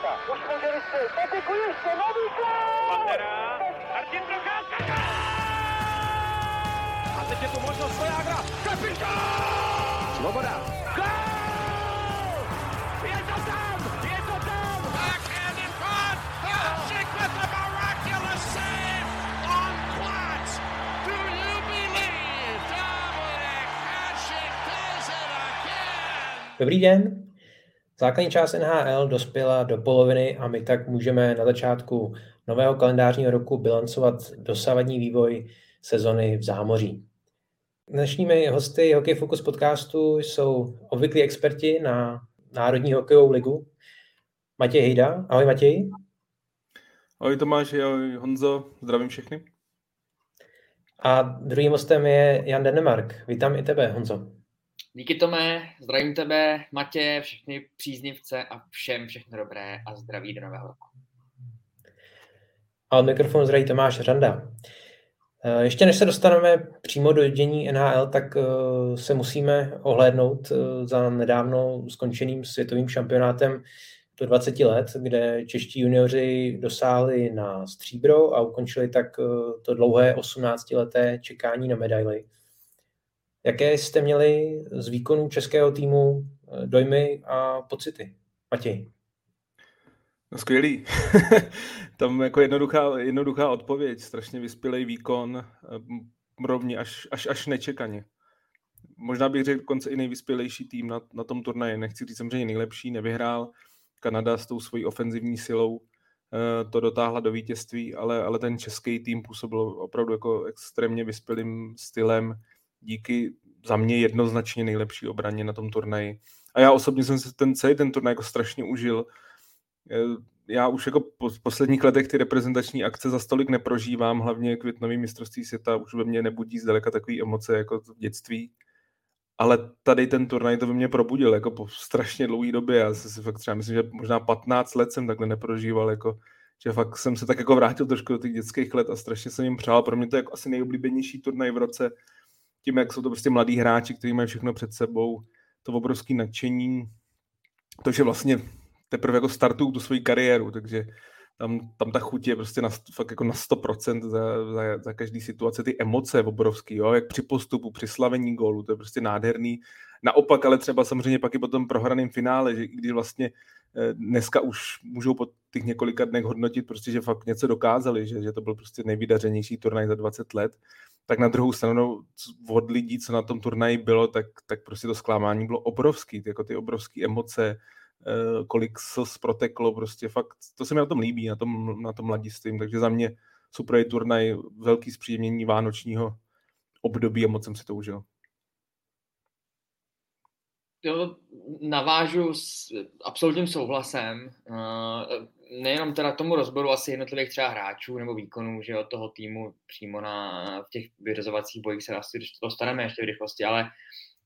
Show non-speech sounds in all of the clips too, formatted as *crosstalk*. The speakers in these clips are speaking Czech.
Procházka. Už může vystřelit. Patiku ještě, nový gol! Pantera, Martin Procházka, A teď je tu možnost Svojágra, kapitán! Svoboda. Gol! Je to tam, je to tam! Backhand in front. Hasek with the miraculous save on Platz. Do you believe Dominic Hasek does it again? Dobrý den. Základní část NHL dospěla do poloviny a my tak můžeme na začátku nového kalendářního roku bilancovat dosavadní vývoj sezony v zámoří. Dnešními hosty Hockey Focus podcastu jsou obvyklí experti na Národní hokejovou ligu. Matěj Hejda. Ahoj Matěj. Ahoj Tomáš, ahoj Honzo, zdravím všechny. A druhým hostem je Jan Denemark. Vítám i tebe, Honzo. Díky Tome, zdravím tebe, Matě, všechny příznivce a všem všechno dobré a zdraví do nového roku. A od mikrofonu zdraví Tomáš Řanda. Eh, ještě než se dostaneme přímo do dění NHL, tak eh, se musíme ohlédnout eh, za nedávno skončeným světovým šampionátem do 20 let, kde čeští junioři dosáhli na stříbro a ukončili tak to dlouhé 18-leté čekání na medaily. Jaké jste měli z výkonu českého týmu dojmy a pocity? Matěj. No skvělý. *laughs* Tam jako jednoduchá, jednoduchá odpověď, strašně vyspělý výkon, rovně až, až, až nečekaně. Možná bych řekl konce i nejvyspělejší tým na, na tom turnaji. Nechci říct samozřejmě nejlepší, nevyhrál. Kanada s tou svojí ofenzivní silou to dotáhla do vítězství, ale, ale ten český tým působil opravdu jako extrémně vyspělým stylem díky za mě jednoznačně nejlepší obraně na tom turnaji. A já osobně jsem si ten celý ten turnaj jako strašně užil. Eh, já už jako po posledních letech ty reprezentační akce za stolik neprožívám, hlavně květnový mistrovství světa už ve mně nebudí zdaleka takové emoce jako v dětství. Ale tady ten turnaj to ve mně probudil jako po strašně dlouhé době. Já si fakt třeba myslím, že možná 15 let jsem takhle neprožíval, jako, že fakt jsem se tak jako vrátil trošku do těch dětských let a strašně jsem jim přál. Pro mě to je jako asi nejoblíbenější turnaj v roce, tím, jak jsou to prostě mladí hráči, kteří mají všechno před sebou, to obrovské nadšení, to, že vlastně teprve jako startují tu svoji kariéru, takže tam, tam ta chuť je prostě na, fakt jako na 100% za, za, za každý situace, ty emoce obrovský, jo, jak při postupu, při slavení gólu, to je prostě nádherný. Naopak, ale třeba samozřejmě pak i po tom prohraném finále, že když vlastně eh, dneska už můžou po těch několika dnech hodnotit prostě, že fakt něco dokázali, že, že to byl prostě nejvydařenější turnaj za 20 let, tak na druhou stranu od lidí, co na tom turnaji bylo, tak, tak prostě to zklamání bylo obrovský, ty, jako ty obrovské emoce, eh, kolik slz proteklo, prostě fakt, to se mi na tom líbí, na tom, na tom mladistvím, takže za mě super turnaj, velký zpříjemnění vánočního období a moc jsem si to užil. Jo, navážu s absolutním souhlasem. Nejenom teda tomu rozboru asi jednotlivých třeba hráčů nebo výkonů, že od toho týmu přímo na, v těch vyřazovacích bojích se asi dostaneme ještě v rychlosti, ale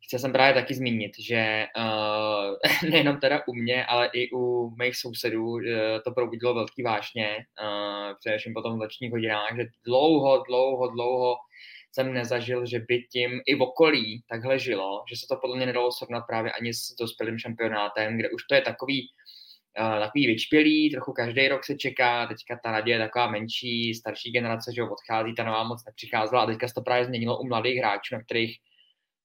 chci jsem právě taky zmínit, že uh, *laughs* nejenom teda u mě, ale i u mých sousedů uh, to probudilo velký vášně, uh, především potom v nočních hodinách, že dlouho, dlouho, dlouho jsem nezažil, že by tím i v okolí takhle žilo, že se to podle mě nedalo srovnat právě ani s dospělým šampionátem, kde už to je takový, uh, takový vyčpělý, trochu každý rok se čeká, teďka ta naděje je taková menší, starší generace, že odchází, ta nová moc nepřicházela a teďka se to právě změnilo u mladých hráčů, na kterých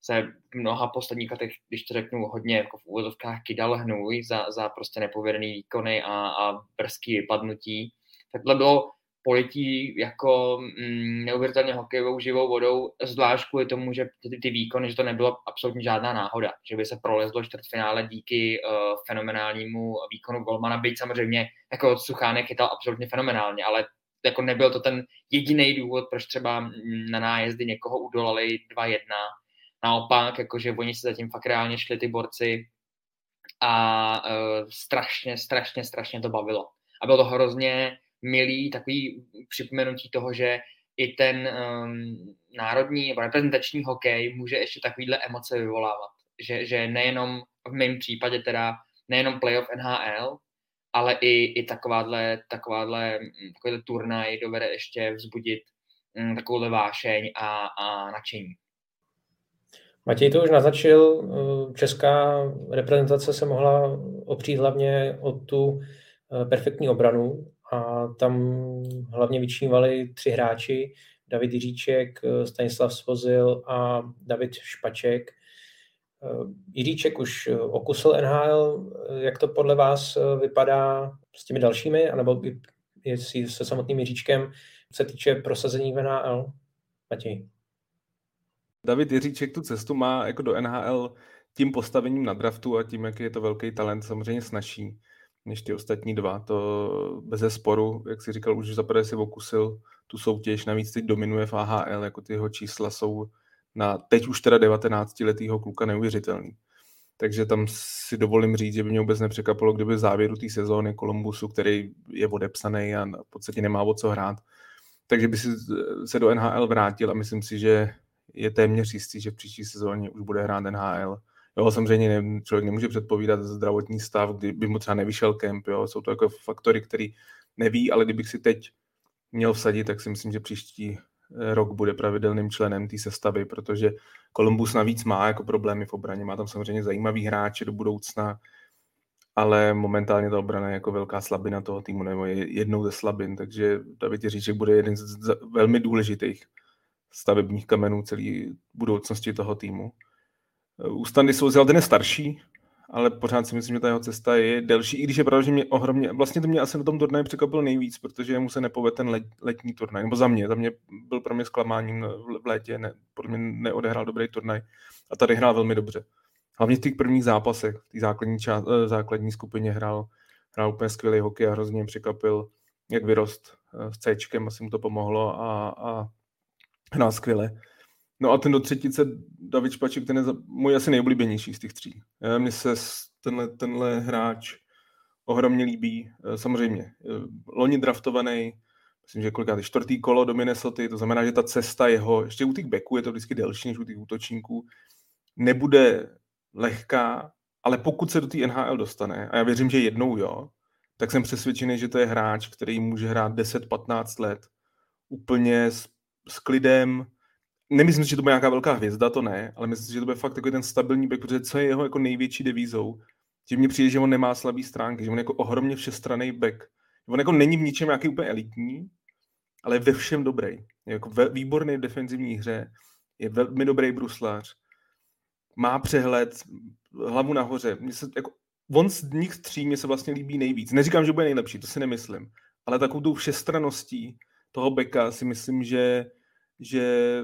se mnoha posledních letech, když to řeknu hodně jako v úvozovkách, kydal hnůj za, za prostě nepovedený výkony a, a brzký vypadnutí. Takhle bylo polití jako mm, neuvěřitelně hokejovou živou vodou, zvlášť kvůli tomu, že ty, ty výkony, že to nebylo absolutně žádná náhoda, že by se prolezlo čtvrtfinále díky uh, fenomenálnímu výkonu Golmana, byť samozřejmě jako Suchánek chytal absolutně fenomenálně, ale jako nebyl to ten jediný důvod, proč třeba mm, na nájezdy někoho udolali 2-1. Naopak, jakože oni se zatím fakt reálně šli ty borci a uh, strašně, strašně, strašně to bavilo. A bylo to hrozně milý takový připomenutí toho, že i ten um, národní nebo reprezentační hokej může ještě takovýhle emoce vyvolávat. Že, že nejenom v mém případě teda nejenom playoff NHL, ale i, i takováhle, takováhle, mm, takovýhle turnaj dovede ještě vzbudit um, takovouhle vášeň a, a nadšení. Matěj to už naznačil, česká reprezentace se mohla opřít hlavně o tu perfektní obranu a tam hlavně vyčnívali tři hráči, David Jiříček, Stanislav Svozil a David Špaček. Jiříček už okusil NHL, jak to podle vás vypadá s těmi dalšími, anebo jestli se samotným Jiříčkem se týče prosazení v NHL? Matěj. David Jiříček tu cestu má jako do NHL tím postavením na draftu a tím, jaký je to velký talent, samozřejmě snaží než ty ostatní dva. To bez sporu, jak si říkal, už zaprvé si okusil tu soutěž, navíc teď dominuje v AHL, jako ty jeho čísla jsou na teď už teda 19 letého kluka neuvěřitelný. Takže tam si dovolím říct, že by mě vůbec nepřekvapilo, kdyby v závěru té sezóny Kolumbusu, který je odepsaný a v podstatě nemá o co hrát, takže by si se do NHL vrátil a myslím si, že je téměř jistý, že v příští sezóně už bude hrát NHL. Jo, samozřejmě ne, člověk nemůže předpovídat zdravotní stav, kdyby mu třeba nevyšel kemp, jo, jsou to jako faktory, který neví, ale kdybych si teď měl vsadit, tak si myslím, že příští eh, rok bude pravidelným členem té sestavy, protože Columbus navíc má jako problémy v obraně, má tam samozřejmě zajímavý hráče do budoucna, ale momentálně ta obrana je jako velká slabina toho týmu, nebo je jednou ze slabin, takže David Jiříček bude jeden z velmi důležitých stavebních kamenů celé budoucnosti toho týmu. U Standy Souzil ten je starší, ale pořád si myslím, že ta jeho cesta je delší, i když je pravda, že mě ohromně, vlastně to mě asi na tom turnaji překvapilo nejvíc, protože mu se nepovedl ten let, letní turnaj, nebo za mě, za mě byl pro mě zklamáním v létě, ne, pro mě neodehrál dobrý turnaj a tady hrál velmi dobře. Hlavně v těch prvních zápasech, v té základní, eh, základní skupině hrál, hrál úplně skvělý hokej a hrozně překvapil, jak vyrost eh, s C, asi mu to pomohlo a, a hrál skvěle. No a ten do třetice, David Špaček, ten je můj asi nejoblíbenější z těch tří. Eh, mně se tenhle, tenhle hráč ohromně líbí. Samozřejmě, loni draftovaný, myslím, že kolikrát čtvrtý kolo do Minnesota, to znamená, že ta cesta jeho, ještě u těch beků je to vždycky delší než u těch útočníků, nebude lehká, ale pokud se do té NHL dostane, a já věřím, že jednou jo, tak jsem přesvědčený, že to je hráč, který může hrát 10-15 let úplně s, s klidem. Nemyslím si, že to bude nějaká velká hvězda, to ne, ale myslím si, že to bude fakt takový ten stabilní back, protože co je jeho jako největší devízou, že mně přijde, že on nemá slabý stránky, že on je jako ohromně všestranný back. On jako není v ničem nějaký úplně elitní, ale je ve všem dobrý. Je jako ve, výborný v defenzivní hře, je velmi dobrý bruslář, má přehled, hlavu nahoře. Mně se, jako, on z nich tří mě se vlastně líbí nejvíc. Neříkám, že bude nejlepší, to si nemyslím. Ale takovou tou všestraností toho beka si myslím, že, že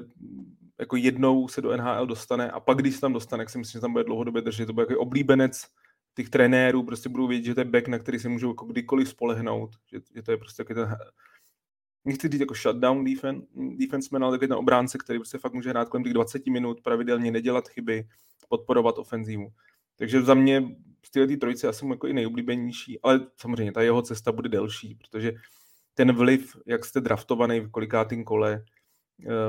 jako jednou se do NHL dostane a pak, když se tam dostane, tak si myslím, že tam bude dlouhodobě držet. To bude jako oblíbenec těch trenérů, prostě budou vědět, že to je back, na který se můžou jako kdykoliv spolehnout, že, že to je prostě takový ten nechci říct jako shutdown defense, defenseman, ale takový ten obránce, který prostě fakt může hrát kolem těch 20 minut, pravidelně nedělat chyby, podporovat ofenzívu. Takže za mě z této trojice asi jako i nejoblíbenější, ale samozřejmě ta jeho cesta bude delší, protože ten vliv, jak jste draftovaný v kolikátým kole,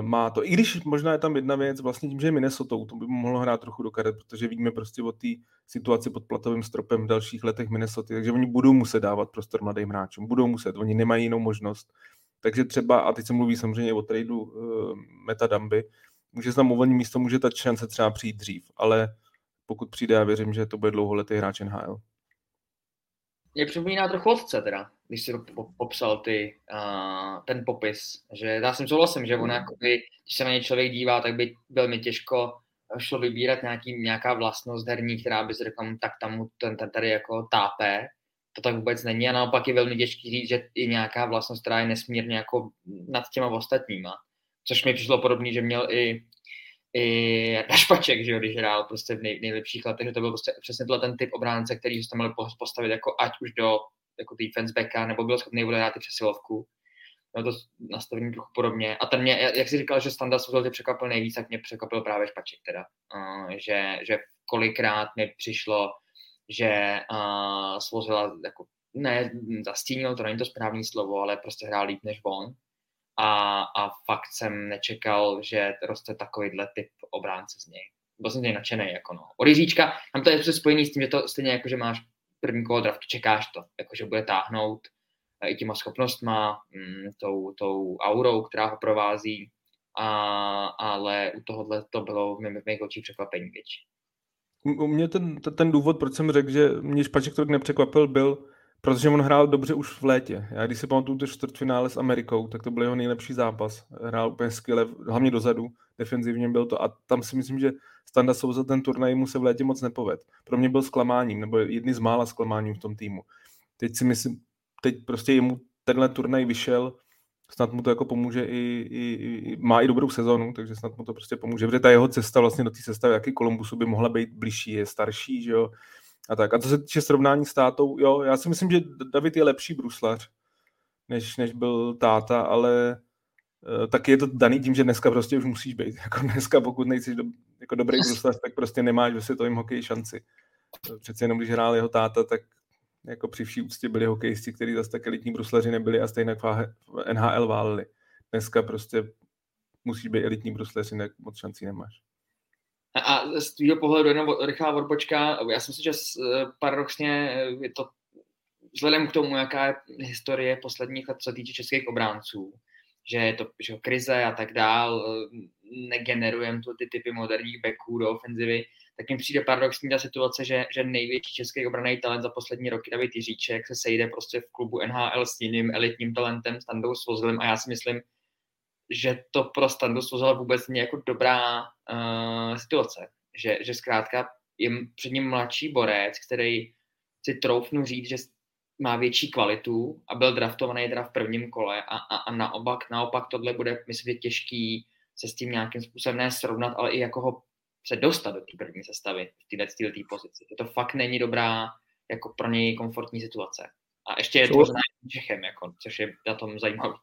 má to. I když možná je tam jedna věc, vlastně tím, že je Minnesota, to by mohlo hrát trochu do karet, protože vidíme prostě o té situaci pod platovým stropem v dalších letech Minnesota, takže oni budou muset dávat prostor mladým hráčům, budou muset, oni nemají jinou možnost. Takže třeba, a teď se mluví samozřejmě o tradu uh, Meta Dumby, může se tam uvolnit místo, může ta šance třeba přijít dřív, ale pokud přijde, já věřím, že to bude dlouholetý hráč NHL. Mě připomíná trochu otce teda, když si popsal ty, uh, ten popis, že já jsem souhlasím, že on mm. jakoby, když se na ně člověk dívá, tak by velmi těžko šlo vybírat nějaký, nějaká vlastnost herní, která by se řekla, tak tam ten, ten tady jako tápe, to tak vůbec není a naopak je velmi těžký říct, že je nějaká vlastnost, která je nesmírně jako nad těma ostatníma. Což mi přišlo podobný, že měl i, i *laughs* Dašpaček, že jo, když hrál prostě v nej, nejlepších letech, že to byl prostě přesně ten typ obránce, který se měl postavit jako ať už do jako defense backa, nebo byl schopný hrát i přesilovku. No to nastavení trochu podobně. A ten mě, jak jsi říkal, že Standa tě překvapil nejvíc, tak mě překvapil právě Špaček teda. Uh, že, že kolikrát mi přišlo, že uh, Svozila jako ne, zastínil, to není to správné slovo, ale prostě hrál líp než on. A, a fakt jsem nečekal, že roste takovýhle typ obránce z něj. Byl jsem z něj nadšený, jako no. Od Jiříčka, tam to je prostě spojený s tím, že to stejně jako, že máš první kolo draftu, čekáš to, jako, že bude táhnout i těma schopnostma, mm, tou, tou aurou, která ho provází, a, ale u tohohle to bylo v mých očích překvapení větší u mě ten, ten důvod, proč jsem řekl, že mě Špaček tolik nepřekvapil, byl Protože on hrál dobře už v létě. Já když si pamatuju to čtvrtfinále s Amerikou, tak to byl jeho nejlepší zápas. Hrál úplně skvěle, hlavně dozadu, defenzivně byl to. A tam si myslím, že Standa Souza ten turnaj mu se v létě moc nepoved. Pro mě byl zklamáním, nebo jedny z mála zklamáním v tom týmu. Teď si myslím, teď prostě jemu tenhle turnaj vyšel, snad mu to jako pomůže i, i, i, má i dobrou sezonu, takže snad mu to prostě pomůže, protože ta jeho cesta vlastně do té sestavy, jaký Kolumbusu by mohla být blížší, je starší, že jo, a tak. A to se týče srovnání s tátou, jo, já si myslím, že David je lepší bruslař, než, než byl táta, ale uh, taky je to daný tím, že dneska prostě už musíš být. *laughs* Jako dneska, pokud nejsi do, jako dobrý bruslař, tak prostě nemáš ve světovém hokeji šanci. Přece jenom, když hrál jeho táta, tak jako při vší úctě byli hokejisti, kteří zase tak elitní bruslaři nebyli a stejně v NHL váleli. Dneska prostě musí být elitní bruslař, jinak moc šancí nemáš. A z tvého pohledu jenom rychlá odbočka, já si myslím, že paradoxně je to vzhledem k tomu, jaká je historie posledních let, co týče českých obránců, že je to že krize a tak dál, negenerujeme tu ty typy moderních backů do ofenzivy, tak mi přijde paradoxní ta situace, že, že největší český obraný talent za poslední roky, David Jiříček, se sejde prostě v klubu NHL s jiným elitním talentem, Standou Svozilem a já si myslím, že to pro Standu Svozila vůbec není jako dobrá uh, situace. Že, že zkrátka je před ním mladší borec, který si troufnu říct, že má větší kvalitu a byl draftovaný teda v prvním kole a, a, a naopak, naopak tohle bude, myslím, těžký se s tím nějakým způsobem ne srovnat, ale i jako ho se dostat do té první sestavy v této pozici. To fakt není dobrá jako pro něj komfortní situace. A ještě je to Čechem, jako, což je na tom zajímavé.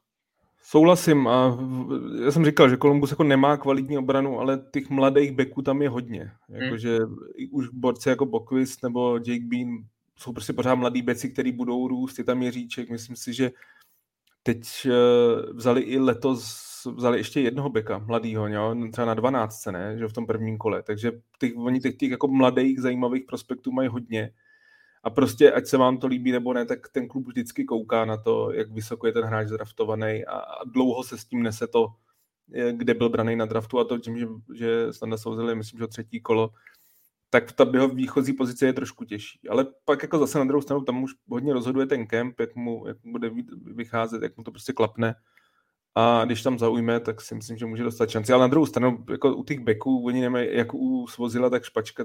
Souhlasím a já jsem říkal, že Columbus jako nemá kvalitní obranu, ale těch mladých beků tam je hodně. Jakože hmm. už borci jako Bokvist nebo Jake Bean jsou prostě pořád mladí beci, který budou růst, je tam Jiříček, myslím si, že teď eh, vzali i letos vzali ještě jednoho beka, mladýho, jo? třeba na 12, ne, že v tom prvním kole, takže těch, oni těch, těch jako mladých, zajímavých prospektů mají hodně a prostě, ať se vám to líbí nebo ne, tak ten klub vždycky kouká na to, jak vysoko je ten hráč zdraftovaný a, dlouho se s tím nese to, kde byl braný na draftu a to tím, že, že Standa Souzeli, myslím, že třetí kolo, tak ta jeho výchozí pozice je trošku těžší. Ale pak jako zase na druhou stranu tam už hodně rozhoduje ten kemp, jak mu, jak mu bude vycházet, jak mu to prostě klapne a když tam zaujme, tak si myslím, že může dostat šanci. Ale na druhou stranu, jako u těch beků, oni nemají, jak u Svozila, tak špačka,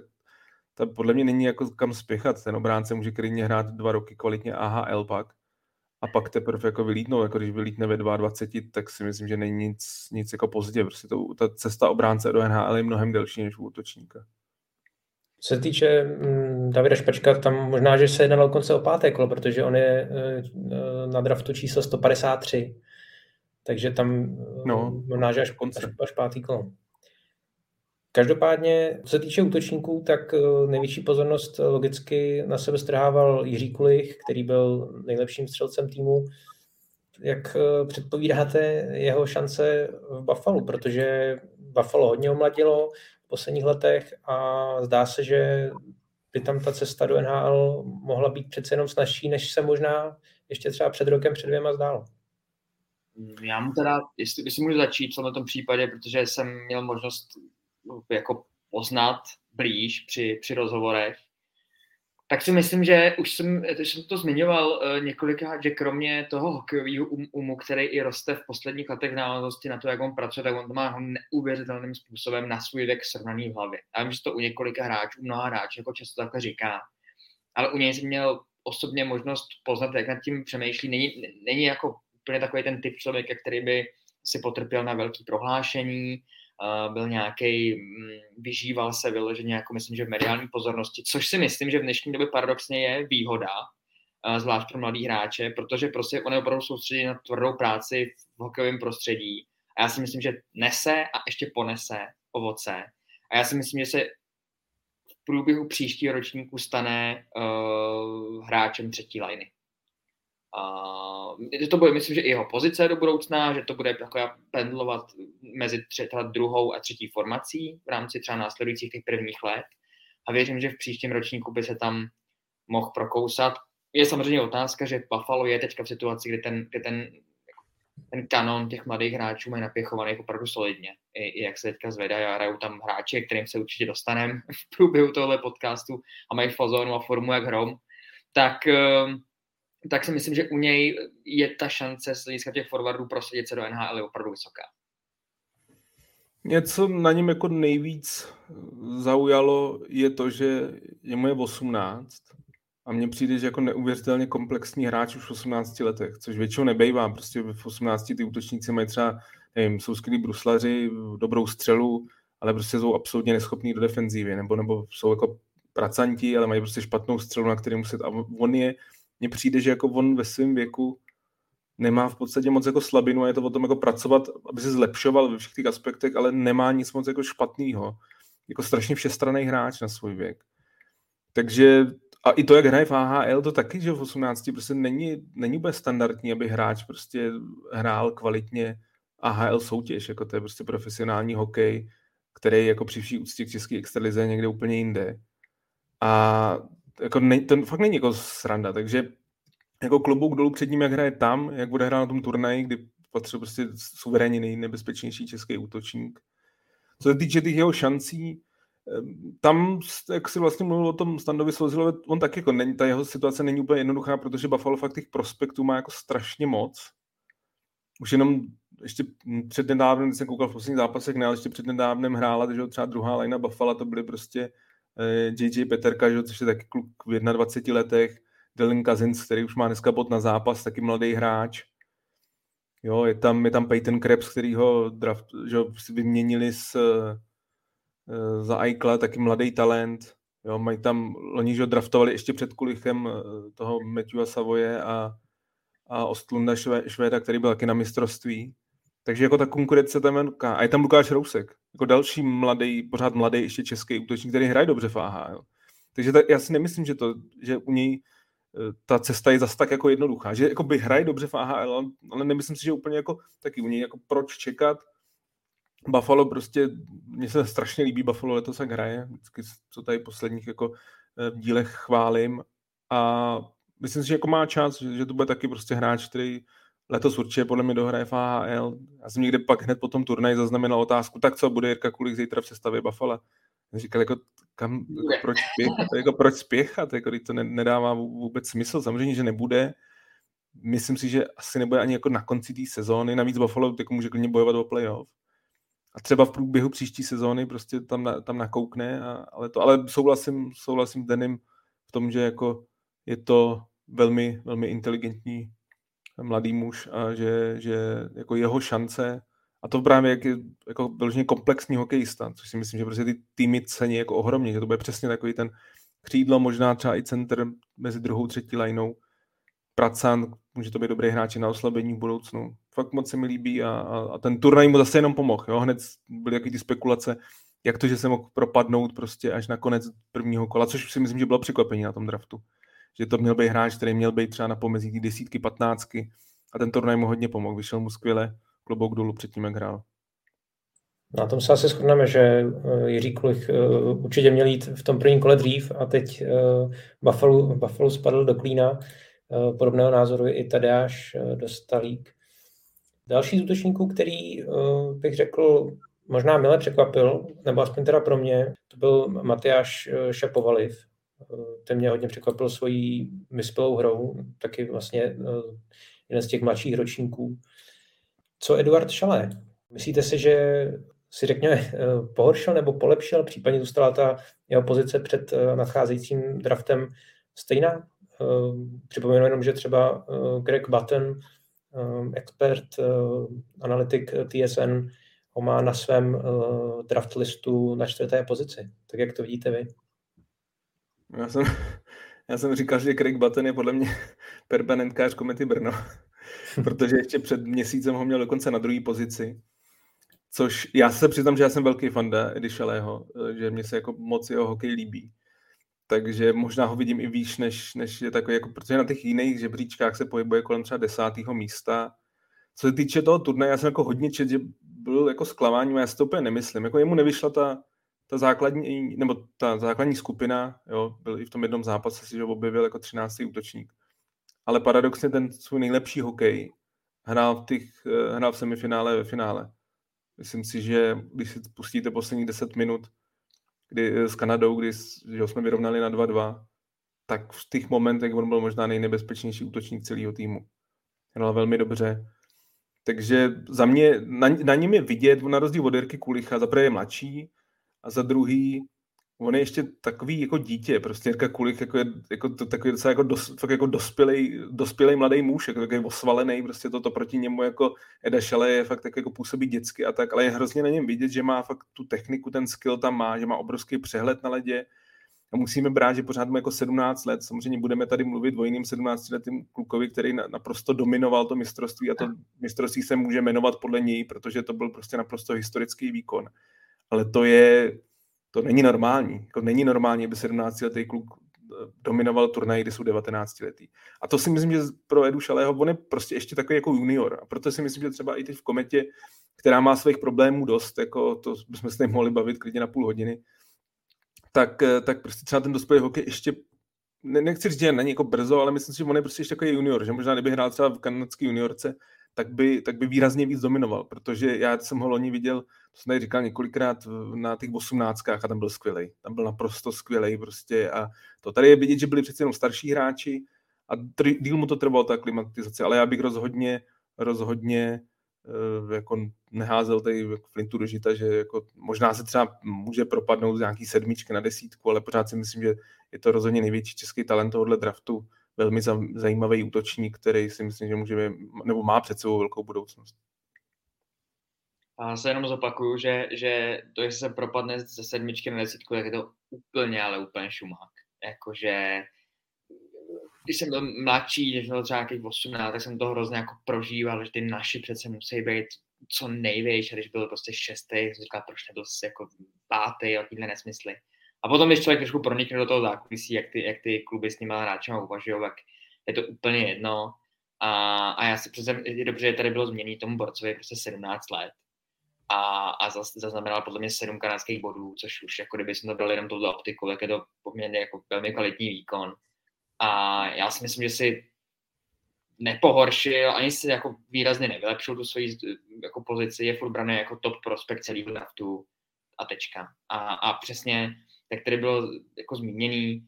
ta podle mě není jako kam spěchat. Ten obránce může klidně hrát dva roky kvalitně AHL pak a pak teprve jako vylítnou, jako když vylítne ve 22, tak si myslím, že není nic, nic jako pozdě. Prostě to, ta cesta obránce do NHL je mnohem delší než u útočníka. Co se týče mm, Davida Špačka, tam možná, že se jednalo konce o páté kolo, protože on je e, na draftu číslo 153 takže tam no, možná, že až, až, až pátý kolo. Každopádně, co se týče útočníků, tak eh, největší pozornost logicky na sebe strhával Jiří Kulich, který byl nejlepším střelcem týmu. Jak eh, předpovídáte jeho šance v Buffalo, protože Buffalo hodně omladilo v posledních letech a zdá se, že by tam ta cesta do NHL mohla být přece jenom snažší, než se možná ještě třeba před rokem, před dvěma zdálo. Já mu teda, jestli, jestli můžu začít v tom případě, protože jsem měl možnost jako poznat blíž při, při rozhovorech, tak si myslím, že už jsem, už jsem to zmiňoval uh, několikrát, že kromě toho hokejového um, umu, který i roste v posledních letech v návaznosti na to, jak on pracuje, tak on to má neuvěřitelným způsobem na svůj věk srovnaný v hlavě. Já vím, že to u několika hráčů, mnoha hráčů jako často takhle říká, ale u něj jsem měl osobně možnost poznat, jak nad tím přemýšlí. Není, není jako úplně takový ten typ člověka, který by si potrpěl na velký prohlášení, byl nějaký, mm, vyžíval se vyloženě, jako myslím, že v mediální pozornosti, což si myslím, že v dnešní době paradoxně je výhoda, zvlášť pro mladý hráče, protože prostě on je opravdu soustředí na tvrdou práci v hokejovém prostředí. A já si myslím, že nese a ještě ponese ovoce. A já si myslím, že se v průběhu příštího ročníku stane uh, hráčem třetí liny. Uh, to bude, myslím, že i jeho pozice do budoucna, že to bude takové pendlovat mezi třeba druhou a třetí formací v rámci třeba následujících těch prvních let. A věřím, že v příštím ročníku by se tam mohl prokousat. Je samozřejmě otázka, že Buffalo je teďka v situaci, kdy ten, kdy ten, ten kanon těch mladých hráčů mají napěchovaný opravdu solidně. I, I, jak se teďka zvedají a hrajou tam hráči, kterým se určitě dostaneme *laughs* v průběhu tohle podcastu a mají fazonu a formu jak hrom, tak uh, tak si myslím, že u něj je ta šance z hlediska těch forwardů prosadit se do NHL opravdu vysoká. Něco na něm jako nejvíc zaujalo je to, že je mu je 18 a mně přijde, že jako neuvěřitelně komplexní hráč už v 18 letech, což většinou nebejvá. Prostě v 18 ty útočníci mají třeba, nevím, jsou skvělí bruslaři, dobrou střelu, ale prostě jsou absolutně neschopní do defenzívy, nebo, nebo jsou jako pracanti, ale mají prostě špatnou střelu, na který muset. A on je, mně přijde, že jako on ve svém věku nemá v podstatě moc jako slabinu a je to o tom jako pracovat, aby se zlepšoval ve všech těch aspektech, ale nemá nic moc jako špatného. Jako strašně všestranný hráč na svůj věk. Takže a i to, jak hraje v AHL, to taky, že v 18 prostě není, není úplně standardní, aby hráč prostě hrál kvalitně AHL soutěž, jako to je prostě profesionální hokej, který jako při vší úctě k české extralize někde úplně jinde. A jako ne, to fakt není jako sranda, takže jako klobouk dolů před ním, jak hraje tam, jak bude hrát na tom turnaji, kdy patří prostě suverénně nejnebezpečnější český útočník. Co se týče těch jeho šancí, tam, jak si vlastně mluvil o tom Standovi Svozilovi, on tak jako není, ta jeho situace není úplně jednoduchá, protože Buffalo fakt těch prospektů má jako strašně moc. Už jenom ještě před nedávnem, když jsem koukal v posledních zápasech, ne, ale ještě před nedávnem hrála, že třeba druhá lajna Buffalo, to byly prostě JJ Peterka, že, což je taky kluk v 21 letech, Dylan Cousins, který už má dneska bod na zápas, taky mladý hráč. Jo, je tam, je tam Peyton Krebs, který ho draft, že vyměnili s, eh, za Aikla, taky mladý talent. Jo, mají tam, oni že draftovali ještě před kulichem eh, toho Matthewa Savoje a, a Ostlunda Švéda, který byl taky na mistrovství. Takže jako ta konkurence tam je velká. A je tam Lukáš Rousek, jako další mladý, pořád mladý ještě český útočník, který hraje dobře v AHL. Takže ta, já si nemyslím, že, to, že u něj eh, ta cesta je zase tak jako jednoduchá. Že jako by hraje dobře v AHL, ale nemyslím si, že úplně jako taky u něj jako proč čekat. Buffalo prostě, mně se strašně líbí Buffalo letos, jak hraje. Vždycky, co tady posledních jako eh, v dílech chválím. A myslím si, že jako má čas, že to bude taky prostě hráč, který letos určitě podle mě dohraje v AHL. Já jsem někde pak hned po tom turnaji zaznamenal otázku, tak co bude Jirka Kulik zítra v sestavě Buffalo. Říkal, jako, kam, jako, proč, spěchat, jako, proč spěchat, jako, to nedává vůbec smysl. Samozřejmě, že nebude. Myslím si, že asi nebude ani jako na konci té sezóny. Navíc Buffalo jako může klidně bojovat o playoff. A třeba v průběhu příští sezóny prostě tam, na, tam nakoukne, a, ale, to, ale souhlasím, souhlasím s Denim v tom, že jako je to velmi, velmi inteligentní mladý muž a že, že jako jeho šance a to právě jak jako vyloženě komplexní hokejista, což si myslím, že prostě ty týmy cení jako ohromně, že to bude přesně takový ten křídlo, možná třeba i center mezi druhou, třetí lineou. Pracan, může to být dobrý hráč na oslabení v budoucnu. Fakt moc se mi líbí a, a, a ten turnaj mu zase jenom pomohl. Jo? Hned byly jaký ty spekulace, jak to, že se mohl propadnout prostě až na konec prvního kola, což si myslím, že bylo překvapení na tom draftu že to měl být hráč, který měl být třeba na pomezí desítky, patnáctky a ten turnaj mu hodně pomohl. Vyšel mu skvěle, klobouk dolů předtím, jak hrál. Na tom se asi shodneme, že eh, Jiří Kulich eh, určitě měl jít v tom prvním kole dřív a teď eh, Buffalo, Buffalo spadl do klína. Podobného názoru je i Tadeáš Dostalík. Další z útočníků, který bych řekl možná mile překvapil, nebo aspoň teda pro mě, to byl Matyáš Šapovaliv, ten mě hodně překvapil svojí vyspělou hrou, taky vlastně eh, jeden z těch mladších ročníků. Co Eduard Šalé? Myslíte si, že si řekněme eh, pohoršil nebo polepšil, případně zůstala ta jeho pozice před eh, nadcházejícím draftem stejná? Připomenu jenom, že třeba Greg Button, expert, analytik TSN, ho má na svém draft listu na čtvrté pozici. Tak jak to vidíte vy? Já jsem, já jsem říkal, že Craig Button je podle mě permanentkář komety Brno, *laughs* protože ještě před měsícem ho měl dokonce na druhé pozici. Což já se přiznám, že já jsem velký fan Edy Šalého, že mě se jako moc jeho hokej líbí. Takže možná ho vidím i výš, než, než je takový, jako, protože na těch jiných žebříčkách se pohybuje kolem třeba desátého místa. Co se týče toho turnaje, já jsem jako hodně čet, že byl jako zklamání, já si to úplně nemyslím. Jako jemu nevyšla ta, ta základní, nebo ta základní skupina, jo, byl i v tom jednom zápase si že objevil jako 13. útočník. Ale paradoxně ten svůj nejlepší hokej hrál v, těch, eh, hrál v semifinále ve finále. Myslím si, že když si pustíte posledních 10 minut kdy, eh, s Kanadou, kdy že jsme vyrovnali na 2-2, tak v těch momentech on byl možná nejnebezpečnější útočník celého týmu. Hrál velmi dobře. Takže za mě, na, na něm je vidět, na rozdíl od Jirky Kulicha, za prvé je mladší a za druhý on je ještě takový jako dítě, prostě Jirka Kulich jako je jako, to, takový docela jako, dos, fakt jako dospělej, dospělej mladý muž, jako takový osvalený, prostě toto proti němu jako Eda Šale je fakt tak jako působí dětsky a tak, ale je hrozně na něm vidět, že má fakt tu techniku, ten skill tam má, že má obrovský přehled na ledě a musíme brát, že pořád mu jako 17 let, samozřejmě budeme tady mluvit o jiným 17 letým klukovi, který naprosto dominoval to mistrovství a to mistrovství se může jmenovat podle něj, protože to byl prostě naprosto historický výkon. Ale to je, to není normální. Jako není normální, aby 17 letý kluk eh, dominoval turnaj, kdy jsou 19 letý. A to si myslím, že pro Edu Šalého, on je prostě ještě takový jako junior. A proto si myslím, že třeba i teď v kometě, která má svých problémů dost, jako to bychom se mohli bavit klidně na půl hodiny, tak, eh, tak prostě třeba ten dospělý hokej ještě ne, nechci říct, že není jako brzo, ale myslím si, že on je prostě ještě takový junior, že možná kdyby hrál třeba v kanadské juniorce, tak by, tak by výrazně víc dominoval, protože já jsem ho loni viděl, to jsem tady říkal několikrát na těch osmnáctkách a tam byl skvělý. Tam byl naprosto skvělý prostě a to tady je vidět, že byli přece jenom starší hráči a díl mu to trvalo ta klimatizace, ale já bych rozhodně, rozhodně uh, jako neházel tady flintu do žita, že jako možná se třeba může propadnout z nějaký sedmičky na desítku, ale pořád si myslím, že je to rozhodně největší český talent tohohle draftu velmi zajímavý útočník, který si myslím, že může, nebo má před sebou velkou budoucnost. A se jenom zopakuju, že, že to, jestli se propadne ze sedmičky na desítku, tak je to úplně, ale úplně šumák. Jakože když jsem byl mladší, když byl třeba nějakých 18, tak jsem to hrozně jako prožíval, že ty naši přece musí být co největší, když byl prostě šestý, jsem říkal, proč nebyl jako pátý, a tyhle nesmysly. A potom, když člověk trošku pronikne do toho zákulisí, jak ty, jak ty kluby s nimi hráčema uvažují, tak je to úplně jedno. A, a já si přece, je dobře, že tady bylo změní tomu borcovi prostě 17 let. A, a zaznamenal podle mě 7 kanadských bodů, což už jako kdyby jsme to dali jenom tohle optiku, tak je to poměrně jako velmi kvalitní výkon. A já si myslím, že si nepohoršil, ani si jako výrazně nevylepšil tu svoji jako pozici, je furt jako top prospekt celého draftu a tečka. A, a přesně tak tady bylo jako zmíněný.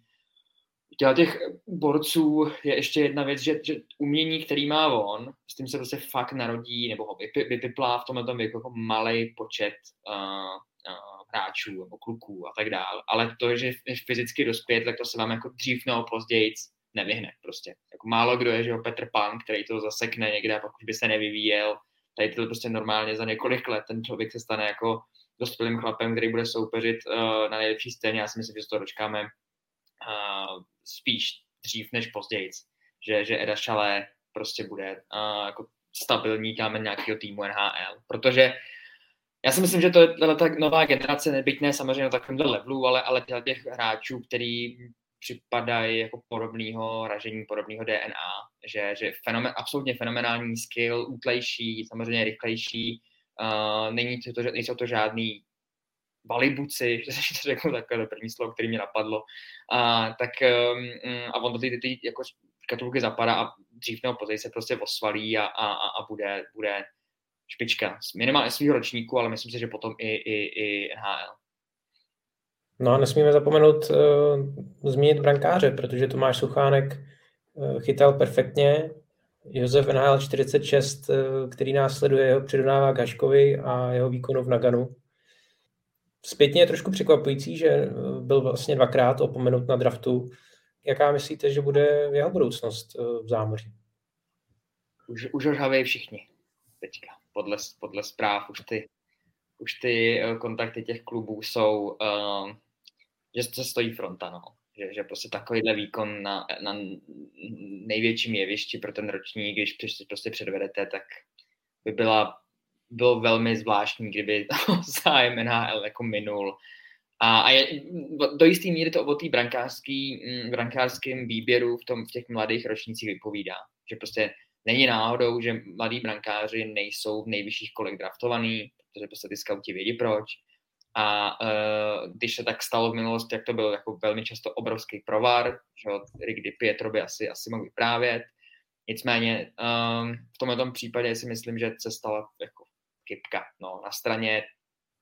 U těch borců je ještě jedna věc, že, že umění, který má on, s tím se prostě fakt narodí, nebo ho vypiplá v tomhle věku jako malý počet uh, uh, hráčů nebo kluků a tak dále. Ale to, že fyzicky dospět, tak to se vám jako dřív nebo později nevyhne prostě. Jako málo kdo je, že jo, Petr Pan, který to zasekne někde a pokud by se nevyvíjel, tady to prostě normálně za několik let ten člověk se stane jako dospělým chlapem, který bude soupeřit uh, na nejlepší scéně. Já si myslím, že se to dočkáme uh, spíš dřív než později. Že, že Eda Šalé prostě bude uh, jako stabilní kámen nějakého týmu NHL. Protože já si myslím, že to je ta nová generace, nebyť ne samozřejmě na takovémhle levelu, ale, ale těch hráčů, který připadají jako podobného ražení, podobného DNA, že, že fenomen, absolutně fenomenální skill, útlejší, samozřejmě rychlejší, Uh, není to, to, nejsou to žádný balibuci, *laughs* že to řeknu takové první slovo, který mě napadlo. Uh, tak um, a on do ty, ty jako škatulky zapadá a dřív nebo později se prostě osvalí a, a, a bude, bude špička. Minimálně svého ročníku, ale myslím si, že potom i, i, i NHL. No a nesmíme zapomenout uh, zmínit brankáře, protože Tomáš Suchánek uh, chytal perfektně, Josef NHL 46, který následuje, jeho předodává Gaškovi a jeho výkonu v Naganu. Zpětně je trošku překvapující, že eh, byl vlastně dvakrát opomenut na draftu. Jaká myslíte, že bude jeho budoucnost eh, v zámoří? Už, už ožhavějí všichni teďka. Podle, podle zpráv už ty, už ty eh, kontakty těch klubů jsou, uh, že se stojí fronta. No že, že prostě takovýhle výkon na, na největším jevišti pro ten ročník, když prostě předvedete, tak by byla, bylo velmi zvláštní, kdyby *laughs* zájem NHL jako minul. A, a je, do jisté míry to o té brankářský, mm, brankářském výběru v, tom, v těch mladých ročnících vypovídá. Že prostě není náhodou, že mladí brankáři nejsou v nejvyšších kolech draftovaný, protože prostě ty scouti vědí proč a uh, když se tak stalo v minulosti, jak to byl jako velmi často obrovský provar, že Di Pietro by asi, asi mohl vyprávět. Nicméně um, v tomto případě si myslím, že se stala jako kypka no, na straně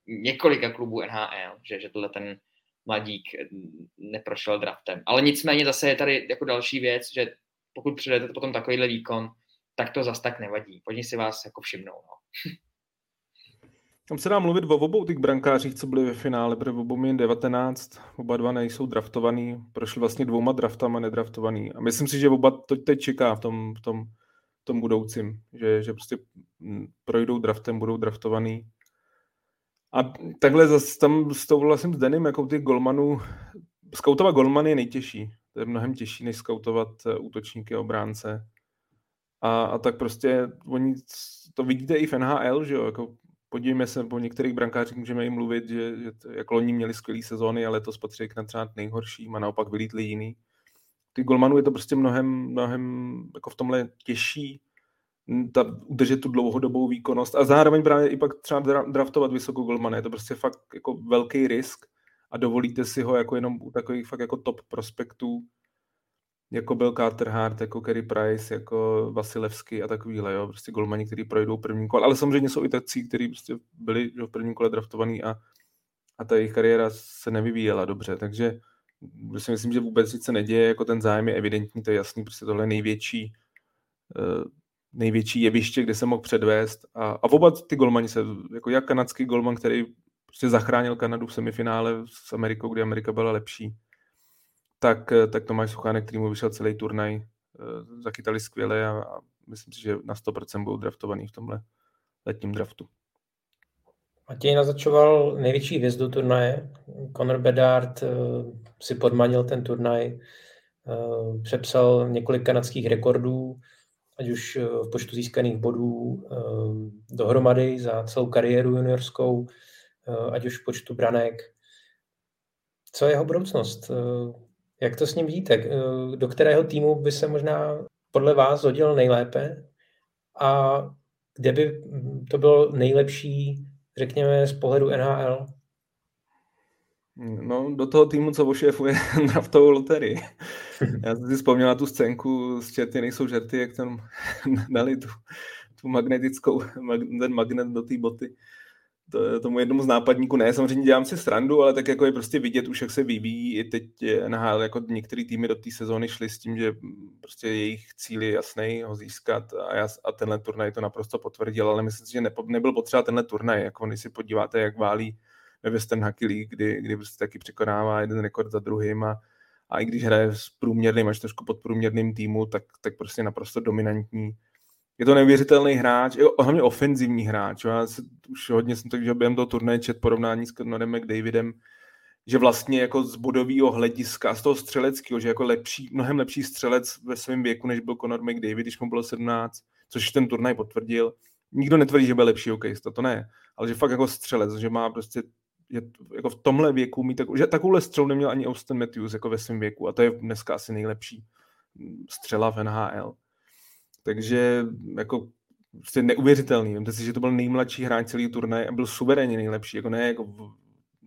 několika klubů NHL, že, že tohle ten mladík neprošel draftem. Ale nicméně zase je tady jako další věc, že pokud přijdete potom takovýhle výkon, tak to zas tak nevadí. Oni si vás jako všimnou. No. *laughs* Tam se dá mluvit o obou těch brankářích, co byli ve finále, protože obou jen 19, oba dva nejsou draftovaný, prošli vlastně dvouma draftama nedraftovaný. A myslím si, že oba to teď čeká v tom, v tom, v tom budoucím, že, že prostě projdou draftem, budou draftovaný. A takhle zase tam s tou vlastně s Denim, jako těch golmanů, skautovat golmany je nejtěžší. To je mnohem těžší, než skautovat eh, útočníky a obránce. A, a tak prostě oni to vidíte i v NHL, že jo, jako podívejme se, po některých brankářích můžeme jim mluvit, že, že to, jako loni měli skvělé sezóny, ale to patří k třeba nejhorším a naopak vylítli jiný. Ty golmanů je to prostě mnohem, mnohem jako v tomhle těžší ta, udržet tu dlouhodobou výkonnost a zároveň právě i pak třeba draftovat vysokou golmana. Je to prostě fakt jako velký risk a dovolíte si ho jako jenom u takových fakt jako top prospektů, jako byl Carter Hart, jako Kerry Price, jako Vasilevsky a takovýhle, jo, prostě golmani, kteří projdou první kole, ale samozřejmě jsou i tací, kteří prostě byli v prvním kole draftovaný a, a ta jejich kariéra se nevyvíjela dobře, takže si myslím, že vůbec nic se neděje, jako ten zájem je evidentní, to je jasný, prostě tohle je největší, uh, největší jeviště, kde se mohl předvést. A, a oba ty golmani se, jako jak kanadský golman, který prostě zachránil Kanadu v semifinále s Amerikou, kde Amerika byla lepší, tak, eh, tak Tomáš Suchánek, který mu vyšel celý turnaj, eh, zachytali skvěle a, a myslím si, že na 100% budou draftovaný v tomhle letním draftu. Matěj nazačoval největší hvězdu turnaje. Conor Bedard eh, si podmanil ten turnaj, přepsal několik kanadských rekordů, ať už v počtu získaných bodů dohromady za celou kariéru juniorskou, ať už v počtu branek. Co je jeho budoucnost? Jak to s ním vidíte? Eh, do kterého týmu by se možná podle vás hodil nejlépe? A kde by to bylo nejlepší, řekněme, z pohledu NHL? No, do toho týmu, co ošéfuje *laughs* naftovou loterii. *laughs* Já jsem si vzpomněl na tu scénku s čerty nejsou žerty, jak tam *laughs* dali tu, tu magnetickou, ten magnet do té boty to, tomu jednomu z nápadníků. Ne, samozřejmě dělám si srandu, ale tak jako je prostě vidět už, jak se vyvíjí. I teď NHL, jako některé týmy do té sezóny šly s tím, že prostě jejich cíl je jasný ho získat a, já, a tenhle turnaj to naprosto potvrdil, ale myslím si, že ne, nebyl potřeba tenhle turnaj. Jako když si podíváte, jak válí ve Western Hockey League, kdy, kdy prostě taky překonává jeden rekord za druhým a, a i když hraje s průměrným až trošku podprůměrným týmu, tak, tak prostě naprosto dominantní je to neuvěřitelný hráč, je hlavně ofenzivní hráč. Já se, už hodně jsem tak, že během toho turnaje čet porovnání s Conorem McDavidem, že vlastně jako z bodového hlediska, z toho střeleckého, že jako lepší, mnohem lepší střelec ve svém věku, než byl Conor McDavid, když mu bylo 17, což ten turnaj potvrdil. Nikdo netvrdí, že byl lepší hokejista, to ne, ale že fakt jako střelec, že má prostě je jako v tomhle věku mít tak, že takovouhle střelu neměl ani Austin Matthews jako ve svém věku a to je dneska asi nejlepší střela v NHL. Takže jako prostě neuvěřitelný. Vemte si, že to byl nejmladší hráč celý turnaj a byl suverénně nejlepší. Jako ne, jako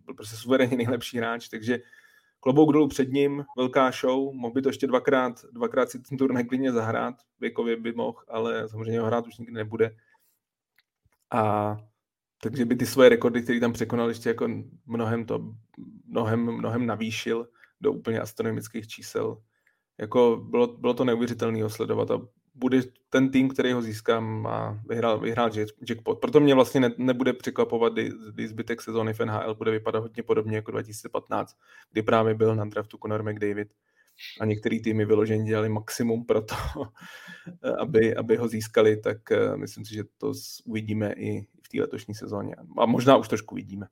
byl prostě suverénně nejlepší hráč, takže klobouk dolů před ním, velká show, mohl by to ještě dvakrát, dvakrát si ten turnaj klidně zahrát, věkově by mohl, ale samozřejmě ho hrát už nikdy nebude. A takže by ty svoje rekordy, které tam překonal, ještě jako mnohem to, mnohem, mnohem navýšil do úplně astronomických čísel. Jako bylo, bylo to neuvěřitelné sledovat a bude ten tým, který ho získá, má vyhrál, vyhrál jackpot. Proto mě vlastně ne, nebude překvapovat, kdy, kdy zbytek sezóny v NHL bude vypadat hodně podobně jako 2015, kdy právě byl na draftu Conor McDavid a některý týmy vyloženě dělali maximum pro to, *laughs* aby, aby ho získali, tak uh, myslím si, že to uvidíme i v té letošní sezóně. A možná už trošku vidíme.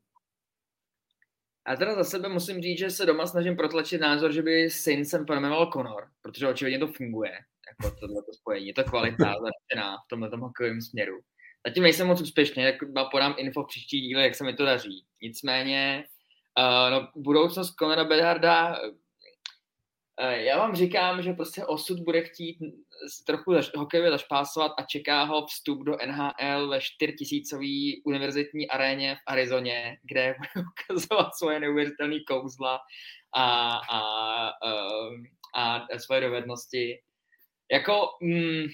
A teda za sebe musím říct, že se doma snažím protlačit názor, že by Saintsem pojmenoval Conor, protože očividně to funguje jako tohle spojení. Je to kvalita *laughs* zaručená v tomhle hokejovém směru. Zatím nejsem moc úspěšný, jak podám info v příští díle, jak se mi to daří. Nicméně, uh, no, budoucnost Conora Bedharda, uh, já vám říkám, že prostě osud bude chtít trochu zaš, hokejově zašpásovat a čeká ho vstup do NHL ve 4000 univerzitní aréně v Arizoně, kde *laughs* bude ukazovat svoje neuvěřitelné kouzla a, a, a, a, a svoje dovednosti. Jako mm,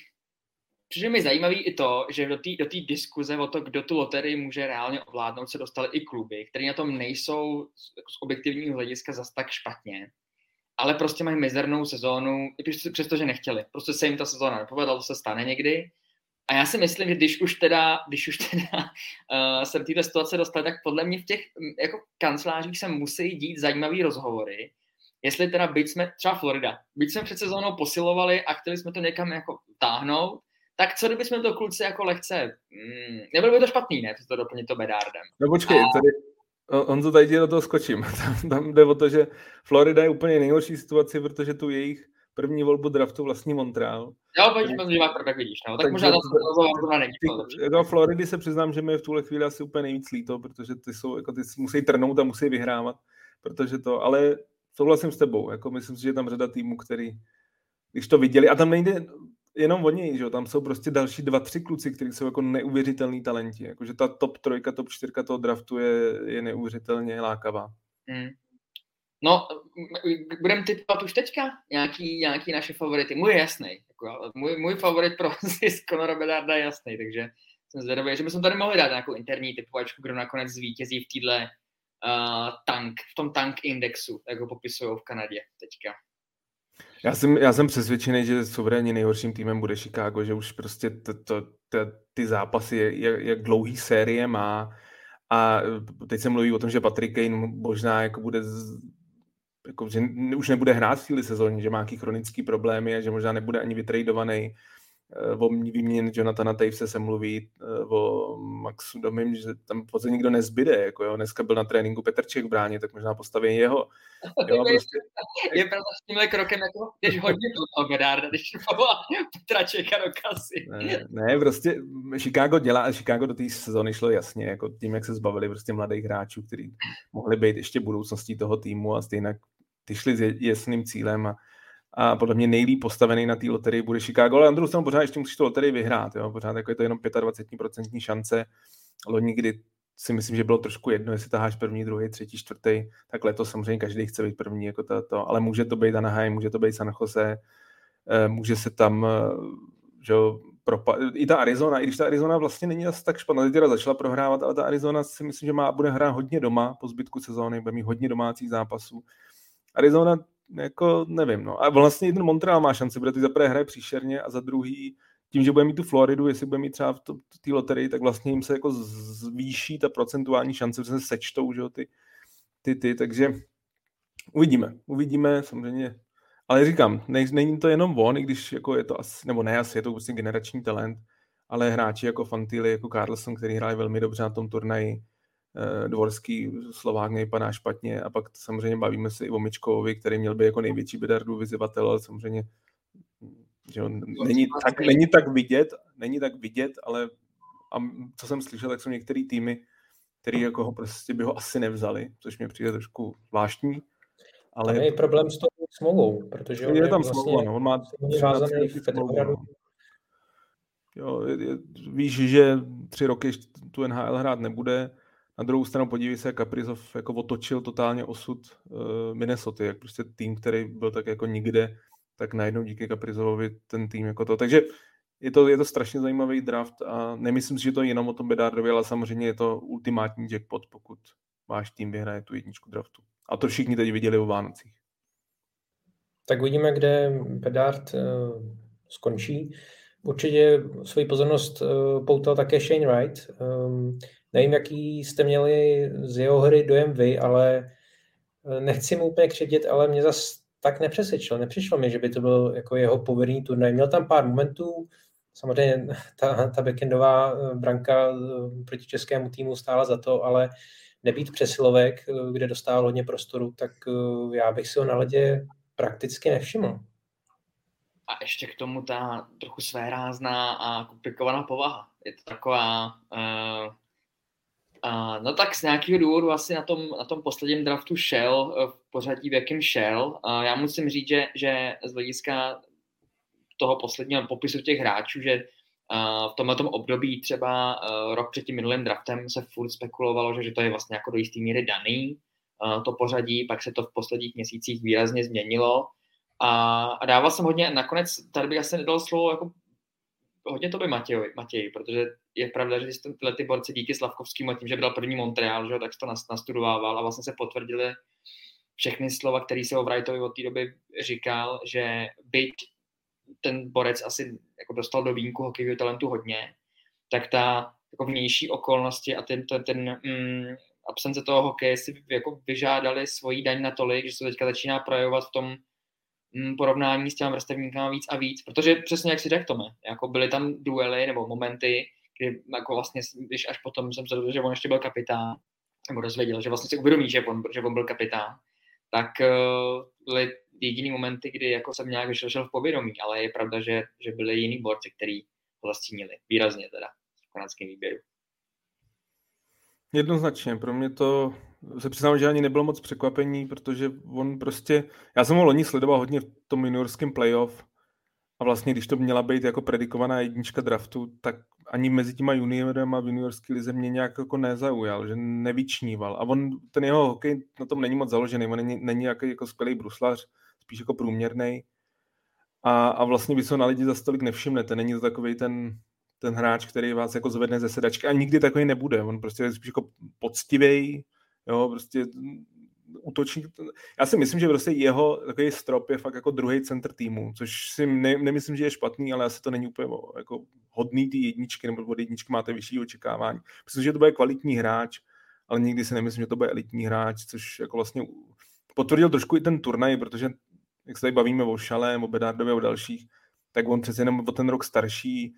Přijde mi zajímavý i to, že do té do diskuze o to, kdo tu loterii může reálně ovládnout, se dostaly i kluby, které na tom nejsou z objektivního hlediska zas tak špatně, ale prostě mají mizernou sezónu, i přesto, že nechtěli. Prostě se jim ta sezóna nepovedla, to se stane někdy. A já si myslím, že když už teda, když už teda uh, *laughs* se v této situace dostal, tak podle mě v těch jako kancelářích se musí dít zajímavý rozhovory, jestli teda byť jsme, třeba Florida, byť jsme před sezónou posilovali a chtěli jsme to někam jako táhnout, tak co kdyby jsme to kluci jako lehce, mm, nebylo by to špatný, ne, to doplnit to Bedardem. No počkej, a... tady, on to tady do toho skočím. Tam, tam jde o to, že Florida je úplně nejhorší situaci, protože tu jejich první volbu draftu vlastní Montreal. Jo, pojďme dívat, tak vidíš. No. Tak možná to zrovna není. Jako Floridy se přiznám, že mi je v tuhle chvíli asi úplně nejvíc líto, protože ty, jsou, jako ty musí trnout a musí vyhrávat, protože to, ale souhlasím s tebou, jako myslím si, že je tam řada týmů, který, když to viděli, a tam nejde jenom o něj, že tam jsou prostě další dva, tři kluci, kteří jsou jako neuvěřitelný talenti, jakože ta top trojka, top čtyřka toho draftu je, je neuvěřitelně lákavá. Hmm. No, budeme typovat už teďka nějaký, nějaký naše favority. Můj je jasný. Jako, můj, můj favorit pro *laughs* zisk Conora Bedarda je jasný, takže jsem zvědavý, že bychom tady mohli dát nějakou interní typovačku, kdo nakonec zvítězí v téhle uh, tank, v tom tank indexu, jak ho popisují v Kanadě teďka. Já jsem, já jsem přesvědčený, že suverénně nejhorším týmem bude Chicago, že už prostě to, to, to, ty zápasy, jak, jak dlouhý série má a teď se mluví o tom, že Patrick Kane možná jako bude jako, že už nebude hrát v téhle sezóně, že má nějaký chronický problémy a že možná nebude ani vytradovaný. Eh, o výměně Jonathana Tavese se mluví, eh, o Maxu Domim, že tam v podstatě nikdo nezbyde. Jako jo. Dneska byl na tréninku Petrček v bráně, tak možná postaví jeho. *laughs* Jo, prostě... Je pravda s tímhle krokem, jako když hodně toho Bedárda, když Petra Čeka do kasy. Ne, ne, prostě Chicago dělá, Chicago do té sezóny šlo jasně, jako tím, jak se zbavili prostě mladých hráčů, kteří mohli být ještě budoucností toho týmu a stejně ty šli s jasným cílem a, a podle mě nejlíp postavený na té loterii bude Chicago, ale na druhou stranu pořád ještě musíš tu loterii vyhrát, jo? pořád jako je to jenom 25% šance, loni, kdy si myslím, že bylo trošku jedno, jestli taháš první, druhý, třetí, čtvrtý, tak letos samozřejmě každý chce být první, jako to, to, ale může to být Anaheim, může to být San Jose, eh, může se tam, eh, že propa- i ta Arizona, i když ta Arizona vlastně není asi tak špatná, teda začala prohrávat, ale ta Arizona si myslím, že má, bude hrát hodně doma po zbytku sezóny, bude mít hodně domácích zápasů. Arizona jako nevím, no. A vlastně ten Montreal má šanci, protože ty za prvé hraje příšerně a za druhý tím, že bude mít tu Floridu, jestli bude mít třeba v té loterii, tak vlastně jim se jako zvýší ta procentuální šance, že se sečtou, že jo, ty, ty, ty, takže uvidíme, uvidíme samozřejmě, ale říkám, ne, není to jenom on, i když jako je to asi, nebo ne asi, je to prostě generační talent, ale hráči jako Fantily, jako Carlson, který hraje velmi dobře na tom turnaji, dvorský Slovák nevypadá špatně a pak samozřejmě bavíme se i o Mičkovi, který měl být jako největší Bedardu vyzývatel, ale samozřejmě že on není, tak, není tak vidět, není tak vidět, ale a co jsem slyšel, tak jsou některé týmy, který jako ho prostě by ho asi nevzali, což mě přijde trošku zvláštní. Ale tam je problém s tou smlouvou, protože on je, je tam vlastně smlouva, no. on má smlouvu. Jo, je, je, víš, že tři roky tu NHL hrát nebude, na druhou stranu podívej se, Kaprizov jako otočil totálně osud uh, Minnesota, jak prostě tým, který byl tak jako nikde, tak najednou díky Kaprizovovi ten tým jako to. Takže je to, je to strašně zajímavý draft a nemyslím si, že to je jenom o tom Bedardovi, ale samozřejmě je to ultimátní jackpot, pokud váš tým vyhraje tu jedničku draftu. A to všichni teď viděli o Vánocích. Tak uvidíme, kde Bedard uh, skončí. Určitě svoji pozornost uh, poutal také Shane Wright. Um, Nevím, jaký jste měli z jeho hry dojem vy, ale eh, nechci mu úplně křidět, ale mě zas tak nepřesvědčil. Nepřišlo mi, že by to byl jako jeho pověrný turnaj. Měl tam pár momentů, samozřejmě ta, ta backendová eh, branka eh, proti českému týmu stála za to, ale nebýt přesilovek, kde dostával hodně prostoru, tak já bych si ho na ledě prakticky nevšiml. A ještě k tomu ta trochu svérázná a komplikovaná povaha. Je to taková uh no tak z nějakého důvodu asi na tom, na tom posledním draftu šel eh, v pořadí, v jakém šel. Já musím říct, že, že z hlediska toho posledního popisu těch hráčů, že uh, v tomhle období třeba uh, rok před tím minulým draftem se furt spekulovalo, že, že to je vlastně jako do jisté míry daný, to pořadí, pak se to v posledních měsících výrazně změnilo a, a dával jsem hodně, nakonec tady bych asi nedal slovo jako hodně to by Matěj, Matěj, protože je pravda, že tyhle ty borci díky Slavkovskému a tím, že byl první Montreal, že, tak to nastudovával a vlastně se potvrdili všechny slova, které se o Wrightovi od té doby říkal, že byť ten borec asi jako dostal do vínku hokejového talentu hodně, tak ta jako vnější okolnosti a ten, ten, ten mm, absence toho hokeje si jako vyžádali svoji daň natolik, že se teďka začíná projevovat v tom porovnání s těmi vrstevníkama víc a víc, protože přesně jak si řekl Tome, jako byly tam duely nebo momenty, kdy jako vlastně, když až potom jsem se dozvěděl, že on ještě byl kapitán, nebo dozvěděl, že vlastně si uvědomí, že on, že on byl kapitán, tak uh, byly jediný momenty, kdy jako jsem nějak vyšel v povědomí, ale je pravda, že, že byly jiný borci, který ho zastínili, výrazně teda v kanadském výběru. Jednoznačně, pro mě to se přiznám, že ani nebylo moc překvapení, protože on prostě, já jsem ho loni sledoval hodně v tom juniorském playoff a vlastně, když to měla být jako predikovaná jednička draftu, tak ani mezi těma juniorem a v juniorské lize mě nějak jako nezaujal, že nevyčníval. A on, ten jeho hokej na tom není moc založený, on není, není jako, jako skvělý bruslař, spíš jako průměrný. A, a vlastně by se na lidi za stolik nevšimnete, není to takový ten, ten hráč, který vás jako zvedne ze sedačky a nikdy takový nebude. On prostě je spíš jako poctivý, jo, prostě útočník. Já si myslím, že prostě jeho takový strop je fakt jako druhý center týmu, což si ne, nemyslím, že je špatný, ale asi to není úplně jako hodný ty jedničky, nebo od jedničky máte vyšší očekávání. Myslím, že to bude kvalitní hráč, ale nikdy si nemyslím, že to bude elitní hráč, což jako vlastně potvrdil trošku i ten turnaj, protože jak se tady bavíme o Šalém, o Bedardovi a o dalších, tak on přece jenom o ten rok starší,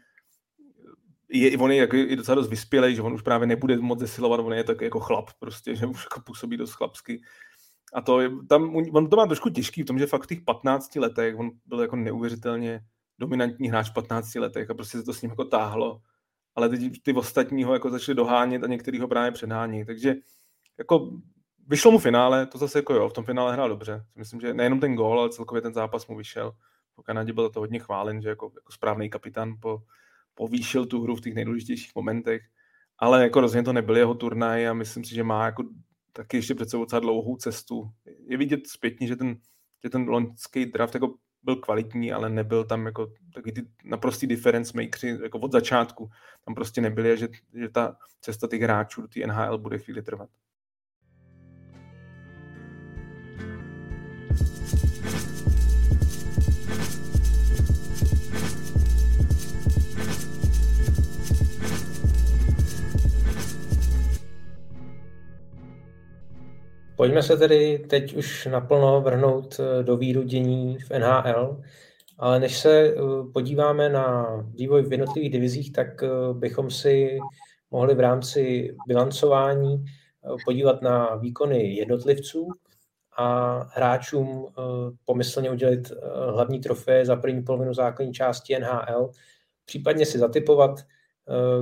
je, on je jako, je docela dost vyspělej, že on už právě nebude moc zesilovat, on je tak jako chlap prostě, *laughs* že už jako působí dost chlapsky. A to je, tam, on to má trošku těžký v tom, že fakt v těch 15 letech on byl jako neuvěřitelně dominantní hráč v 15 letech a prostě se to s ním jako táhlo. Ale teď ty ostatní ho jako začali dohánět a některý ho právě předhání. Takže jako vyšlo mu finále, to zase jako jo, v tom finále hrál dobře. Myslím, že nejenom ten gól, ale celkově ten zápas mu vyšel. Po Kanadě byl to hodně chválen, že jako, jako správný kapitán po, povýšil tu hru v těch nejdůležitějších momentech. Ale jako rozhodně to nebyl jeho turnaj a myslím si, že má jako taky ještě před sebou docela dlouhou cestu. Je vidět zpětně, že ten, že ten loňský draft jako byl kvalitní, ale nebyl tam jako taky ty naprostý difference makery jako od začátku. Tam prostě nebyly, že, že ta cesta těch hráčů do té NHL bude chvíli trvat. Pojďme se tedy teď už naplno vrhnout eh, do víru v NHL, ale než se eh, podíváme na vývoj v jednotlivých divizích, tak eh, bychom si mohli v rámci bilancování podívat na výkony jednotlivců a hráčům pomyslně udělit hlavní trofeje za první polovinu základní části NHL, případně si zatypovat,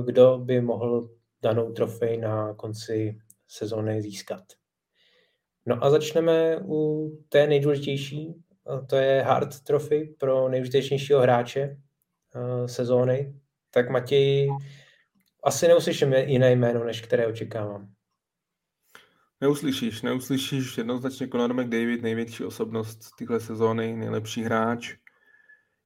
kdo by mohl danou trofej na konci sezóny získat. No a začneme u té nejdůležitější, to je Hard Trophy pro nejužitečnějšího hráče uh, sezóny. Tak Matěj, asi neuslyším jiné jméno, než které očekávám. Neuslyšíš, neuslyšíš jednoznačně Conor McDavid, největší osobnost téhle sezóny, nejlepší hráč.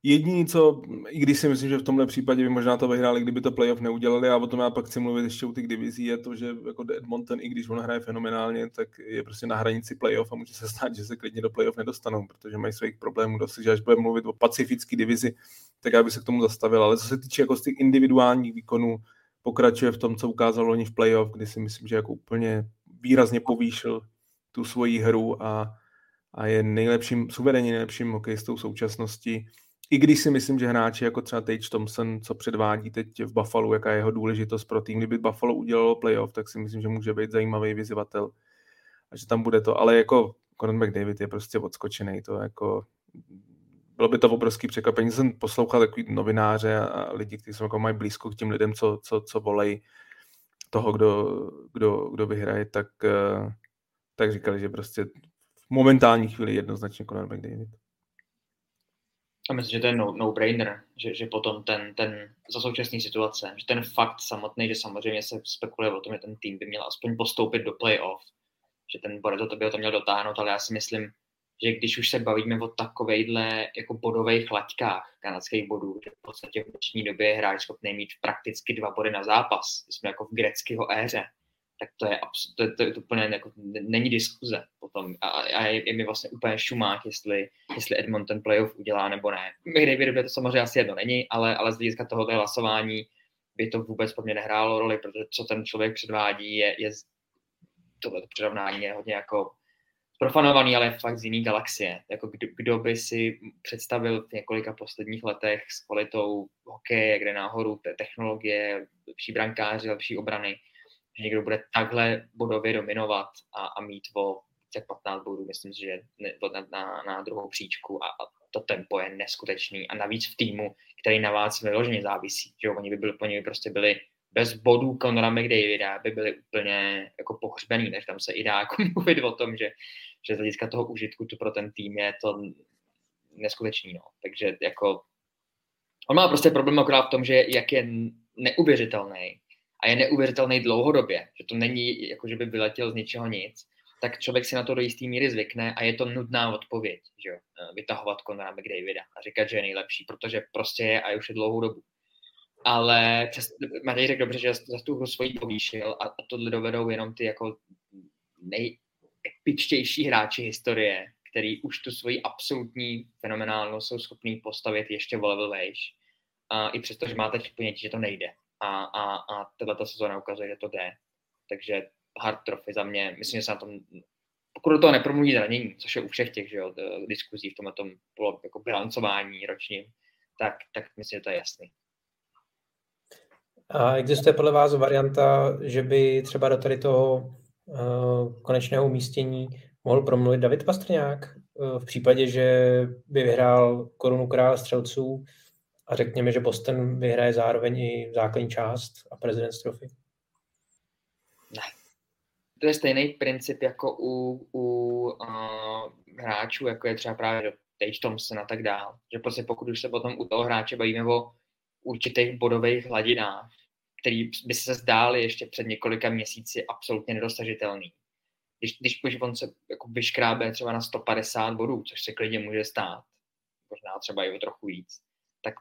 Jediný, co, i když si myslím, že v tomhle případě by možná to vyhráli, kdyby to playoff neudělali, a o tom já pak chci mluvit ještě u těch divizí, je to, že jako Edmonton, i když on hraje fenomenálně, tak je prostě na hranici playoff a může se stát, že se klidně do playoff nedostanou, protože mají svých problémů dost, že až budeme mluvit o pacifické divizi, tak já bych se k tomu zastavil. Ale co se týče jako z těch individuálních výkonů, pokračuje v tom, co ukázal loni v playoff, kdy si myslím, že jako úplně výrazně povýšil tu svoji hru a, a je nejlepším, suverénně nejlepším hokejistou současnosti i když si myslím, že hráči jako třeba Tage Thompson, co předvádí teď v Buffalo, jaká je jeho důležitost pro tým, kdyby Buffalo udělalo playoff, tak si myslím, že může být zajímavý vyzývatel a že tam bude to, ale jako Conor McDavid je prostě odskočený, to jako bylo by to obrovský překvapení. Jsem poslouchal takový novináře a lidi, kteří jsou jako mají blízko k těm lidem, co, co, co volej toho, kdo, kdo, kdo vyhraje, tak, eh, tak říkali, že prostě v momentální chvíli jednoznačně Conor McDavid. A myslím, že to je no, no-brainer, že, že potom ten, ten za současné situace, že ten fakt samotný, že samozřejmě se spekuluje o tom, že ten tým by měl aspoň postoupit do playoff, že ten Boreto to by to měl dotáhnout, ale já si myslím, že když už se bavíme o takovejhle jako bodových laťkách kanadských bodů, že v podstatě v dnešní době je hráč schopný mít prakticky dva body na zápas, jsme jako v greckého éře, tak to je, to, to, je úplně jako, není diskuze potom. A, a je, je, mi vlastně úplně šumák, jestli, jestli Edmonton playoff udělá nebo ne. McDavid to samozřejmě asi jedno není, ale, ale z hlediska tohoto hlasování by to vůbec po mně nehrálo roli, protože co ten člověk předvádí, je, je tohle přirovnání je hodně jako profanovaný, ale fakt z jiný galaxie. Jako kdo, kdo by si představil v několika posledních letech s kvalitou hokeje, kde nahoru technologie, lepší brankáři, lepší obrany, že někdo bude takhle bodově dominovat a, a mít o těch 15 bodů, myslím si, že na, na, na druhou příčku a, a to tempo je neskutečný a navíc v týmu, který na vás vyloženě závisí, že oni by, byli, oni by prostě byli bez bodů Conora McDavida by byli úplně jako pohřbený, než tam se i dá jako *laughs* mluvit o tom, že, že z hlediska toho užitku tu pro ten tým je to neskutečný, no. Takže jako on má prostě problém akorát v tom, že jak je neuvěřitelný a je neuvěřitelný dlouhodobě, že to není jako, že by vyletěl z ničeho nic, tak člověk si na to do jistý míry zvykne a je to nudná odpověď, že? Eh, vytahovat Conora McDavida a říkat, že je nejlepší, protože prostě je a už je dlouhou dobu. Ale přes, Matej řekl dobře, že za tu hru svojí povýšil a, a tohle dovedou jenom ty jako nejepičtější hráči historie, který už tu svoji absolutní fenomenálnost jsou schopní postavit ještě o level vejš. A i přesto, že máte ponětí, že to nejde. A, a, a tato sezóna ukazuje, že to jde. Takže hard trophy za mě, myslím, že se na tom, pokud do toho nepromluví zranění, což je u všech těch že jo, diskuzí v tomhle tom jako bilancování ročním, tak, tak myslím, že to je jasný. A existuje podle vás varianta, že by třeba do tady toho uh, konečného umístění mohl promluvit David Pastrňák uh, v případě, že by vyhrál korunu krále střelců a řekněme, že Boston vyhraje zároveň i základní část a prezident Trophy? Ne. To je stejný princip jako u, u uh, hráčů, jako je třeba právě Tage Thompson a tak dál. Že prostě pokud už se potom u toho hráče bavíme o určitých bodových hladinách, který by se zdály ještě před několika měsíci absolutně nedosažitelný. Když, když on se jako vyškrábe třeba na 150 bodů, což se klidně může stát, možná třeba i o trochu víc, tak,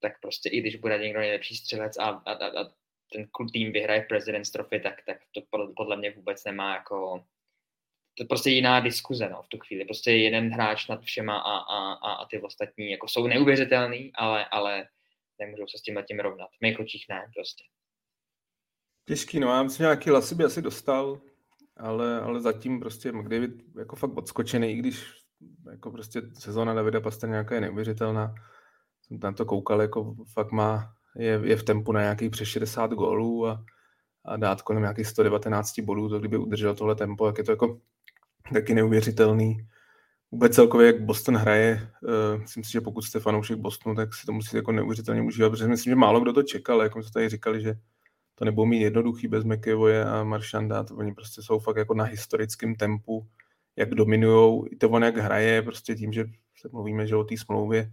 tak prostě i když bude někdo nejlepší střelec a, a, a, a ten tým vyhraje President's Trophy, tak, tak to podle mě vůbec nemá jako to je prostě jiná diskuze no, v tu chvíli. Prostě jeden hráč nad všema a, a, a, a ty ostatní jako jsou neuvěřitelný, ale, ale nemůžou se s tím tím rovnat. V mých očích ne, prostě. Těžký, no já myslím, nějaký hlasy by asi dostal, ale, ale zatím prostě McDavid jako fakt odskočený, i když jako prostě sezóna Davida nějaká je neuvěřitelná. Jsem tam to koukal, jako fakt má, je, je v tempu na nějakých přes 60 gólů a, a dát kolem nějakých 119 bodů, to kdyby udržel tohle tempo, jak je to jako taky neuvěřitelný. Vůbec celkově, jak Boston hraje, uh, myslím si, že pokud jste fanoušek Bostonu, tak si to musíte jako neuvěřitelně užívat, protože myslím, že málo kdo to čekal, jako jsme tady říkali, že to nebudou mít jednoduchý bez McEvoye a Maršanda, to oni prostě jsou fakt jako na historickém tempu, jak dominujou, i to on jak hraje, prostě tím, že se mluvíme, že o té smlouvě,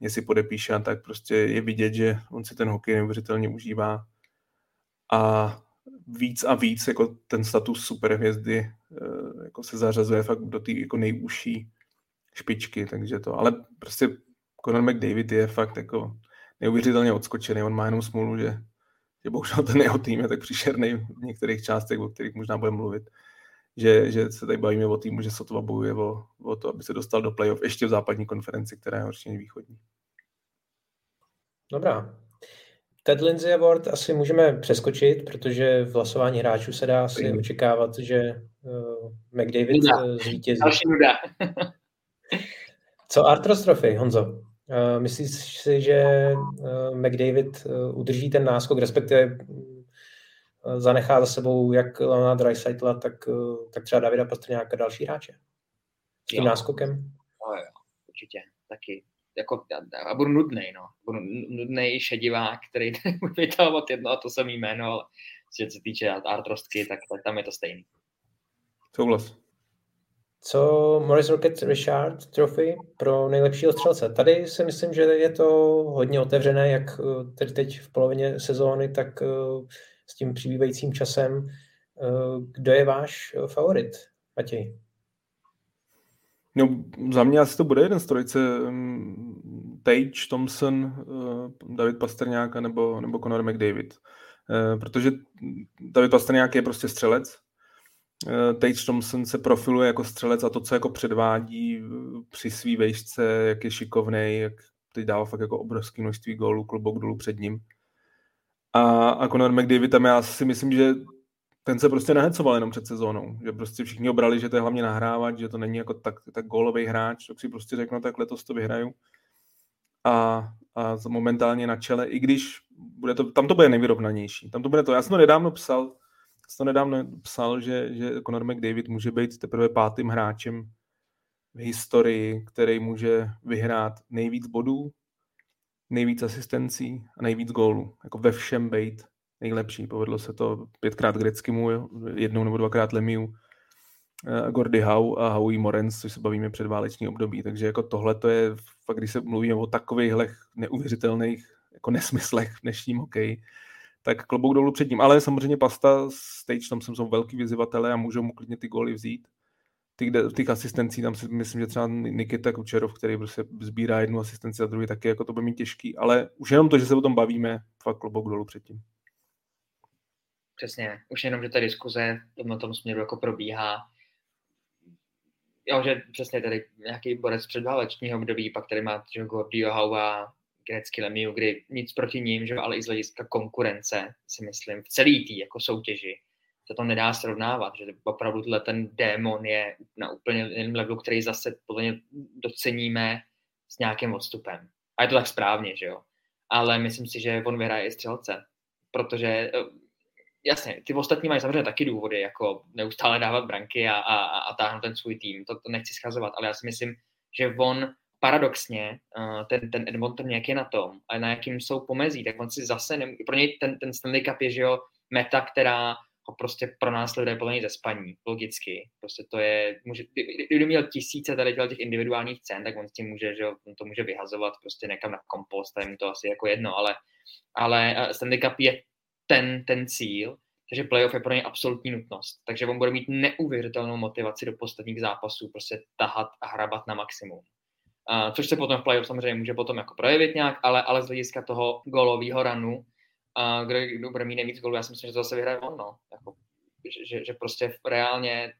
jestli podepíše, tak prostě je vidět, že on si ten hokej neuvěřitelně užívá. A víc a víc jako ten status superhvězdy eh, jako se zařazuje fakt do té jako nejužší špičky, takže to, ale prostě Conor McDavid je fakt jako neuvěřitelně odskočený, on má jenom smůlu, že, že bohužel ten jeho tým je tak příšerný v některých částech, o kterých možná budeme mluvit, že, že se tady bavíme o týmu, že sotva bojuje o, o to, aby se dostal do playoff ještě v západní konferenci, která je horší východní. Dobrá. Ted Lindsay Award asi můžeme přeskočit, protože v hlasování hráčů se dá asi očekávat, že uh, McDavid uh, zvítězí. Další nuda. *laughs* Co Artros Trophy, Honzo? Uh, myslíš si, že uh, McDavid uh, udrží ten náskok, respektive zanechá za sebou jak Lana Dreisaitla, tak, uh, tak třeba Davida Pastrňáka a další hráče? S tím jo. náskokem? Jo, jo, určitě, taky. Jako, já, budu nudný, no. Budu nudný šedivák, který *laughs* bude vytávat jedno a to samé jméno, ale co se týče artrostky, tak, tak tam je to stejný. Souhlas co Morris Rocket Richard Trophy pro nejlepšího střelce. Tady si myslím, že je to hodně otevřené, jak eh, tedy teď v polovině sezóny, tak eh, s tím přibývajícím časem. Eh, kdo je váš favorit, Matěj? No, za mě asi to bude jeden z trojice. Mm, Tage, Thompson, eh, David Pastrňák nebo, nebo Conor McDavid. Eh, protože David Pastrňák je prostě střelec. Tage Thompson se profiluje jako střelec a to, co jako předvádí při svý vejšce, jak je šikovný, jak teď dává fakt jako obrovské množství gólů, klobouk dolů před ním. A, a Conor McDavid tam já si myslím, že ten se prostě nehecoval jenom před sezónou, že prostě všichni obrali, že to je hlavně nahrávat, že to není jako tak, tak gólový hráč, tak si prostě řeknu, tak letos to vyhraju. A, a momentálně na čele, i když bude to, tam to bude nejvyrovnanější. Tam to bude to. Já jsem to nedávno psal, jsem to nedávno psal, že, že Conor McDavid může být teprve pátým hráčem v historii, který může vyhrát nejvíc bodů, nejvíc asistencí a nejvíc gólů. Jako ve všem být nejlepší. Povedlo se to pětkrát Greckimu, jednou nebo dvakrát Lemiu, eh, Gordy Howe a Howie Morens, což se bavíme před váleční období. Takže jako tohle to je, fakt když se mluvíme o takovýchhle neuvěřitelných jako nesmyslech v dnešním hokeji, tak klobouk dolů před ním. Ale samozřejmě Pasta, Stage, tam jsou velký vyzývatele a můžou mu klidně ty góly vzít. Těch, těch asistencí, tam si myslím, že třeba Nikita Kučerov, který prostě sbírá jednu asistenci a druhý taky, jako to bude mít těžký, ale už jenom to, že se o tom bavíme, fakt klobouk dolů předtím. Přesně, už jenom, že ta diskuze na tom směru jako probíhá. Jo, že přesně tady nějaký borec předválečního období, pak tady má Gordio Hauva, Grecky Lemiu, kdy nic proti ním, že ale i z hlediska konkurence, si myslím, v celý tý jako soutěži se to nedá srovnávat, že opravdu tenhle ten démon je na úplně jiném levelu, který zase podle mě doceníme s nějakým odstupem. A je to tak správně, že jo. Ale myslím si, že on vyhraje i střelce, protože eh, jasně, ty ostatní mají samozřejmě taky důvody, jako neustále dávat branky a, a, a táhnout ten svůj tým, to, to nechci schazovat, ale já si myslím, že on paradoxně, uh, ten, ten Edmonton jak je na tom, a na jakým jsou pomezí, tak on si zase, nem, pro něj ten, ten Stanley Cup je, že jo, meta, která ho prostě pro nás lidé podle něj ze spaní, logicky. Prostě to je, může, kdyby měl tisíce tady těch individuálních cen, tak on s tím může, že on to může vyhazovat prostě někam na kompost, a je mu to asi jako jedno, ale, ale uh, Stanley Cup je ten, ten cíl, takže playoff je pro něj absolutní nutnost. Takže on bude mít neuvěřitelnou motivaci do posledních zápasů, prostě tahat a hrabat na maximum. Uh, což se potom v playoff samozřejmě může potom jako projevit nějak, ale, ale z hlediska toho golového ranu, uh, kde, kdo bude mít nejvíc golů, já si myslím, že to zase vyhraje on, no. Jako, že, že, prostě reálně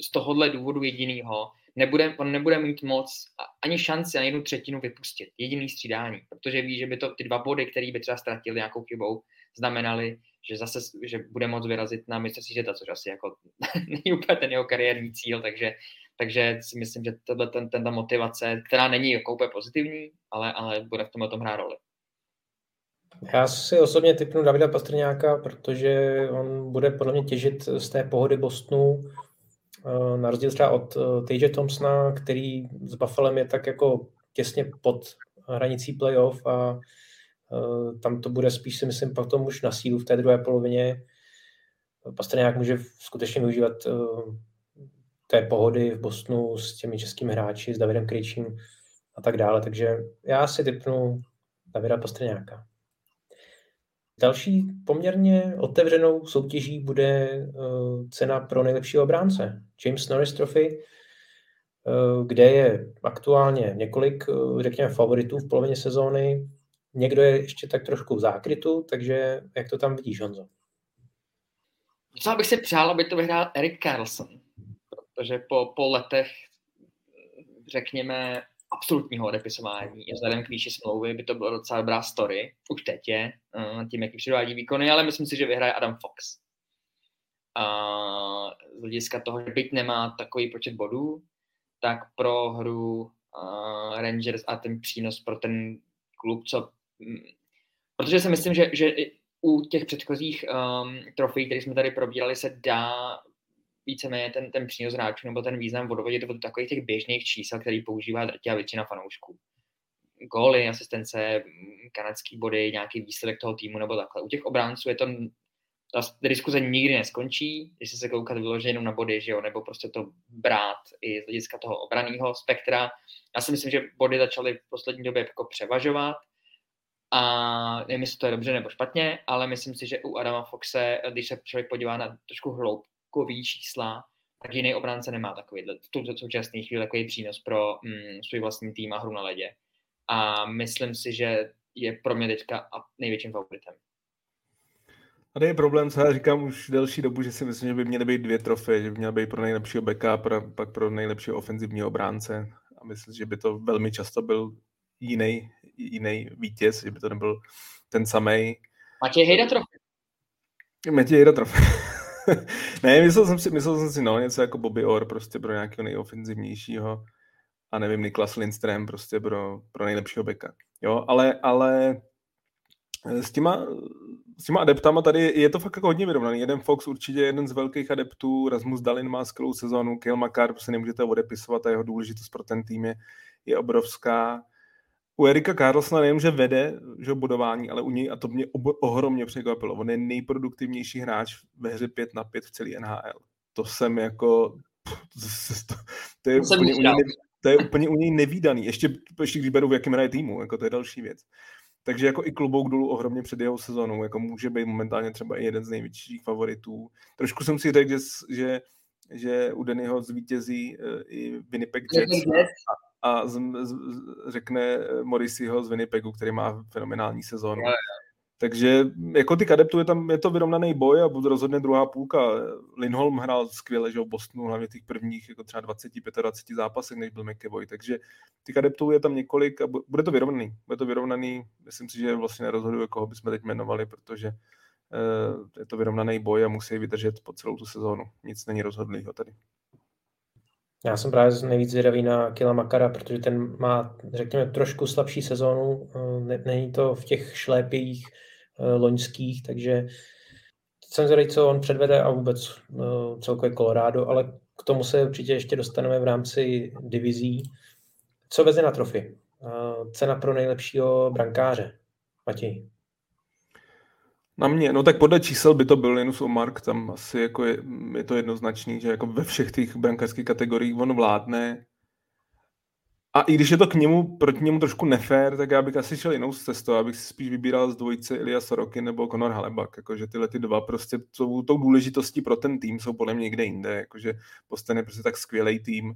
z tohohle důvodu jedinýho nebude, on nebude mít moc ani šanci na jednu třetinu vypustit. Jediný střídání, protože ví, že by to ty dva body, které by třeba ztratili nějakou chybou, znamenali, že zase že bude moct vyrazit na mistrovství světa, což asi jako *laughs* není úplně ten jeho kariérní cíl, takže, takže si myslím, že tohle, ten, ten, ta motivace, která není jako úplně pozitivní, ale, ale bude v tomhle tom hrát roli. Já si osobně typnu Davida Pastrňáka, protože on bude podle mě těžit z té pohody Bostonu, eh, na rozdíl třeba od eh, Tage Thompsona, který s Buffalem je tak jako těsně pod hranicí playoff a Eh, tam to bude spíš si myslím pak tomu už na sílu v té druhé polovině. Pastrňák může skutečně využívat té pohody v Bostonu s těmi českými hráči, s Davidem Kryčím a tak dále. Takže já si typnu Davida Pastrňáka. Další poměrně otevřenou soutěží bude eh, cena pro nejlepšího obránce. James Norris Trophy, kde je aktuálně několik, řekněme, favoritů v polovině sezóny někdo je ještě tak trošku v zákrytu, takže jak to tam vidíš, Honzo? Docela bych si přál, aby to vyhrál Erik Carlson, protože po, po letech, řekněme, absolutního odepisování, vzhledem k výši smlouvy, by to bylo docela dobrá story. Už teď je, eh, tím, jaký předvádí výkony, ale myslím si, že vyhraje Adam Fox. A z hlediska toho, že byť nemá takový počet bodů, tak pro hru uh, Rangers a ten přínos pro ten klub, co protože si myslím, že, že u těch předchozích um, trofejí, které jsme tady probírali, se dá víceméně ten, ten přínos hráčů nebo ten význam vodovodit do takových těch běžných čísel, který používá drtivá většina fanoušků. Góly, asistence, kanadský body, nějaký výsledek toho týmu nebo takhle. U těch obránců je to ta diskuze nikdy neskončí, když se koukat vyloženě jenom na body, že jo, nebo prostě to brát i z hlediska toho obraného spektra. Já si myslím, že body začaly v poslední době jako převažovat, a nevím, jestli to je dobře nebo špatně, ale myslím si, že u Adama Foxe, když se člověk podívá na trošku hloubkový čísla, tak jiný obránce nemá takový v tuto současné chvíli takový přínos pro mm, svůj vlastní tým a hru na ledě. A myslím si, že je pro mě teďka největším favoritem. Tady je problém, co já říkám už delší dobu, že si myslím, že by měly být dvě trofeje, že by měla být pro nejlepšího beka a pak pro nejlepšího ofenzivního obránce. A myslím, že by to velmi často byl jiný, jiný vítěz, že by to nebyl ten samý. Matěj Hejda trofej. Matěj Hejda trofej. *laughs* ne, myslel jsem si, myslel jsem si, no, něco jako Bobby Orr prostě pro nějakého nejofenzivnějšího a nevím, Niklas Lindström prostě pro, pro nejlepšího beka. Jo, ale, ale s těma, s těma adeptama tady je to fakt jako hodně vyrovnaný. Jeden Fox určitě je jeden z velkých adeptů, Rasmus Dalin má skvělou sezónu, Kyle McCarr se nemůžete odepisovat a jeho důležitost pro ten tým je, je obrovská. U Erika Carlsona nejen, že vede že budování, ale u něj, a to mě ob- ohromně překvapilo, on je nejproduktivnější hráč ve hře 5 na 5 v celé NHL. To jsem jako... To, to, je, to, úplně u něj, to je úplně u něj nevýdaný. Ještě, ještě když beru, v jakém hraje týmu, jako to je další věc. Takže jako i klobouk dolů ohromně před jeho sezónou, jako může být momentálně třeba i jeden z největších favoritů. Trošku jsem si řekl, že, že, že u Dennyho zvítězí uh, i Winnipeg Jets a, a z, z, řekne Morrisseyho z Winnipegu, který má fenomenální sezónu. Takže jako ty kadeptů je tam je to vyrovnaný boj a bude rozhodně druhá půlka. Lindholm hrál skvěle, že v Bostonu, hlavně těch prvních jako třeba 20-25 zápasech, než byl McEvoy, takže ty kadeptů je tam několik a bude to vyrovnaný. Bude to vyrovnaný, myslím si, že vlastně nerozhoduje, koho bychom teď jmenovali, protože uh, je to vyrovnaný boj a musí vydržet po celou tu sezónu. Nic není rozhodlýho tady. Já jsem právě nejvíc zvědavý na Kila Makara, protože ten má, řekněme, trošku slabší sezónu. Není to v těch šlépích Eh, loňských, takže jsem zvědavý, co on předvede a vůbec eh, celkově Colorado, ale k tomu se určitě ještě dostaneme v rámci divizí. Co veze na trofy? Eh, cena pro nejlepšího brankáře. Matěj. Na mě, no tak podle čísel by to byl Linus Omark, tam asi jako je, je to jednoznačný, že jako ve všech těch brankářských kategoriích on vládne, a i když je to k němu, proti němu trošku nefér, tak já bych asi šel jinou cestou, abych si spíš vybíral z dvojice Ilya Sorokin nebo Conor Halebak, jakože tyhle ty dva prostě jsou tou důležitostí pro ten tým, jsou podle mě někde jinde, jakože Boston je prostě tak skvělý tým,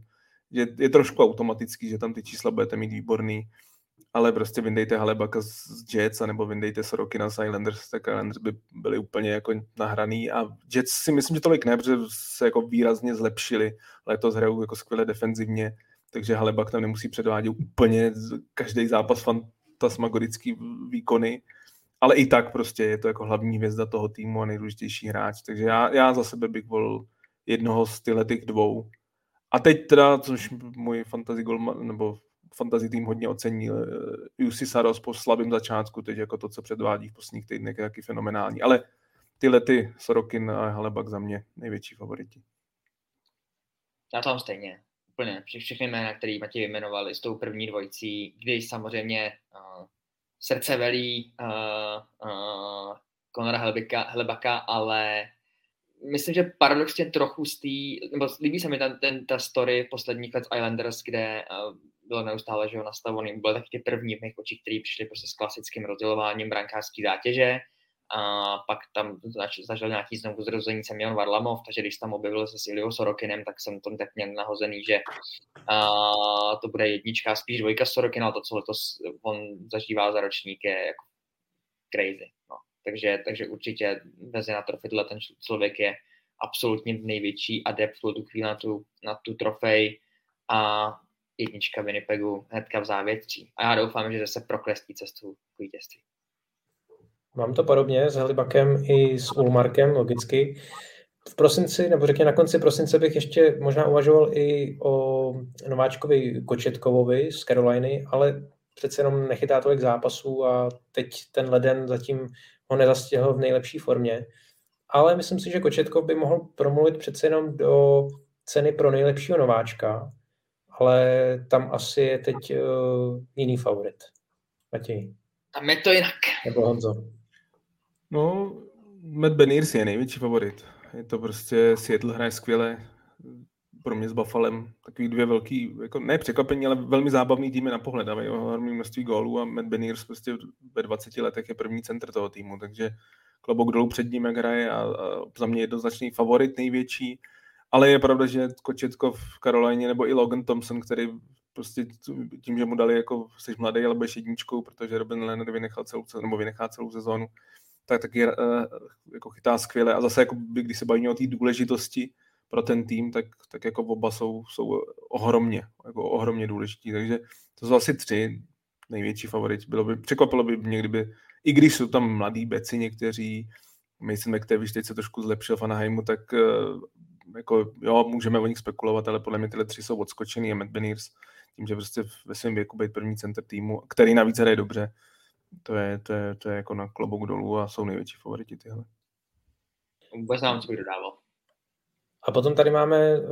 že je trošku automatický, že tam ty čísla budete mít výborný, ale prostě vyndejte Halebaka z Jets, nebo vyndejte Sorokina z Islanders, tak Islanders by byli úplně jako nahraný a Jets si myslím, že tolik ne, protože se jako výrazně zlepšili, letos hrajou jako skvěle defenzivně, takže Halebak tam nemusí předvádět úplně každý zápas fantasmagorický výkony, ale i tak prostě je to jako hlavní hvězda toho týmu a nejdůležitější hráč, takže já, já za sebe bych volil jednoho z těch dvou. A teď teda, což můj fantasy goal, nebo fantasy tým hodně ocení, Jussi Saros po slabém začátku, teď jako to, co předvádí v posledních týdnech, je taky fenomenální. Ale ty Sorokin a Halebak za mě největší favoriti. Já tam stejně úplně všechny jména, které Matěj vyjmenovali s tou první dvojicí, když samozřejmě uh, srdce velí uh, uh, Konora Helbika, Helbaka, ale myslím, že paradoxně trochu z té, nebo líbí se mi ten, ten, ta story posledních let Islanders, kde uh, bylo neustále, že ho nastavený, byly taky ty první v mých očích, které přišly prostě s klasickým rozdělováním brankářské zátěže, a pak tam zažil nějaký znovu zrození Semyon Varlamov, takže když tam objevil se s Iliou Sorokinem, tak jsem to tak měl nahozený, že a, to bude jednička, spíš dvojka Sorokina, to, co letos on zažívá za ročník, je jako crazy. No. Takže, takže určitě veze na trofej, ten člověk je absolutně největší adept v tu chvíli na tu, na tu trofej a jednička Winnipegu hnedka v závětří. A já doufám, že zase proklestí cestu k vítězství. Mám to podobně s Helibakem i s Ulmarkem, logicky. V prosinci, nebo řekně na konci prosince bych ještě možná uvažoval i o nováčkovi Kočetkovovi z Caroliny, ale přece jenom nechytá tolik zápasů a teď ten leden zatím ho nezastihl v nejlepší formě. Ale myslím si, že Kočetkov by mohl promluvit přece jenom do ceny pro nejlepšího nováčka, ale tam asi je teď uh, jiný favorit. Matěj. Tam je to jinak. Nebo Honzo. No, Matt Beniers je největší favorit. Je to prostě, Seattle hraje skvěle, pro mě s Buffalem takový dvě velký, jako ne překvapení, ale velmi zábavný týmy na pohled. Dávají ohromné množství gólů a Matt Beniers prostě ve 20 letech je první centr toho týmu, takže klobouk dolů před ním, jak hraje a, a za mě jednoznačný favorit největší. Ale je pravda, že Kočetko v Karolajně nebo i Logan Thompson, který prostě tím, že mu dali jako jsi mladý, ale budeš jedničkou, protože Robin Leonard vynechal celou, nebo vynechá celou sezónu, tak taky uh, jako chytá skvěle. A zase, jako by, když se bavíme o té důležitosti pro ten tým, tak, tak jako oba jsou, jsou ohromně, jako ohromně důležití. Takže to jsou asi tři největší favoriti. Bylo by, překvapilo by mě, kdyby, i když jsou tam mladí beci někteří, Mason McTavish teď se trošku zlepšil v Anaheimu, tak uh, jako, jo, můžeme o nich spekulovat, ale podle mě tyhle tři jsou odskočený a Matt Beniers tím, že prostě ve svém věku být první center týmu, který navíc hraje dobře, to je, to je, to je jako na klobouk dolů a jsou největší favoriti tyhle. Vůbec nám co bych dodával. A potom tady máme uh,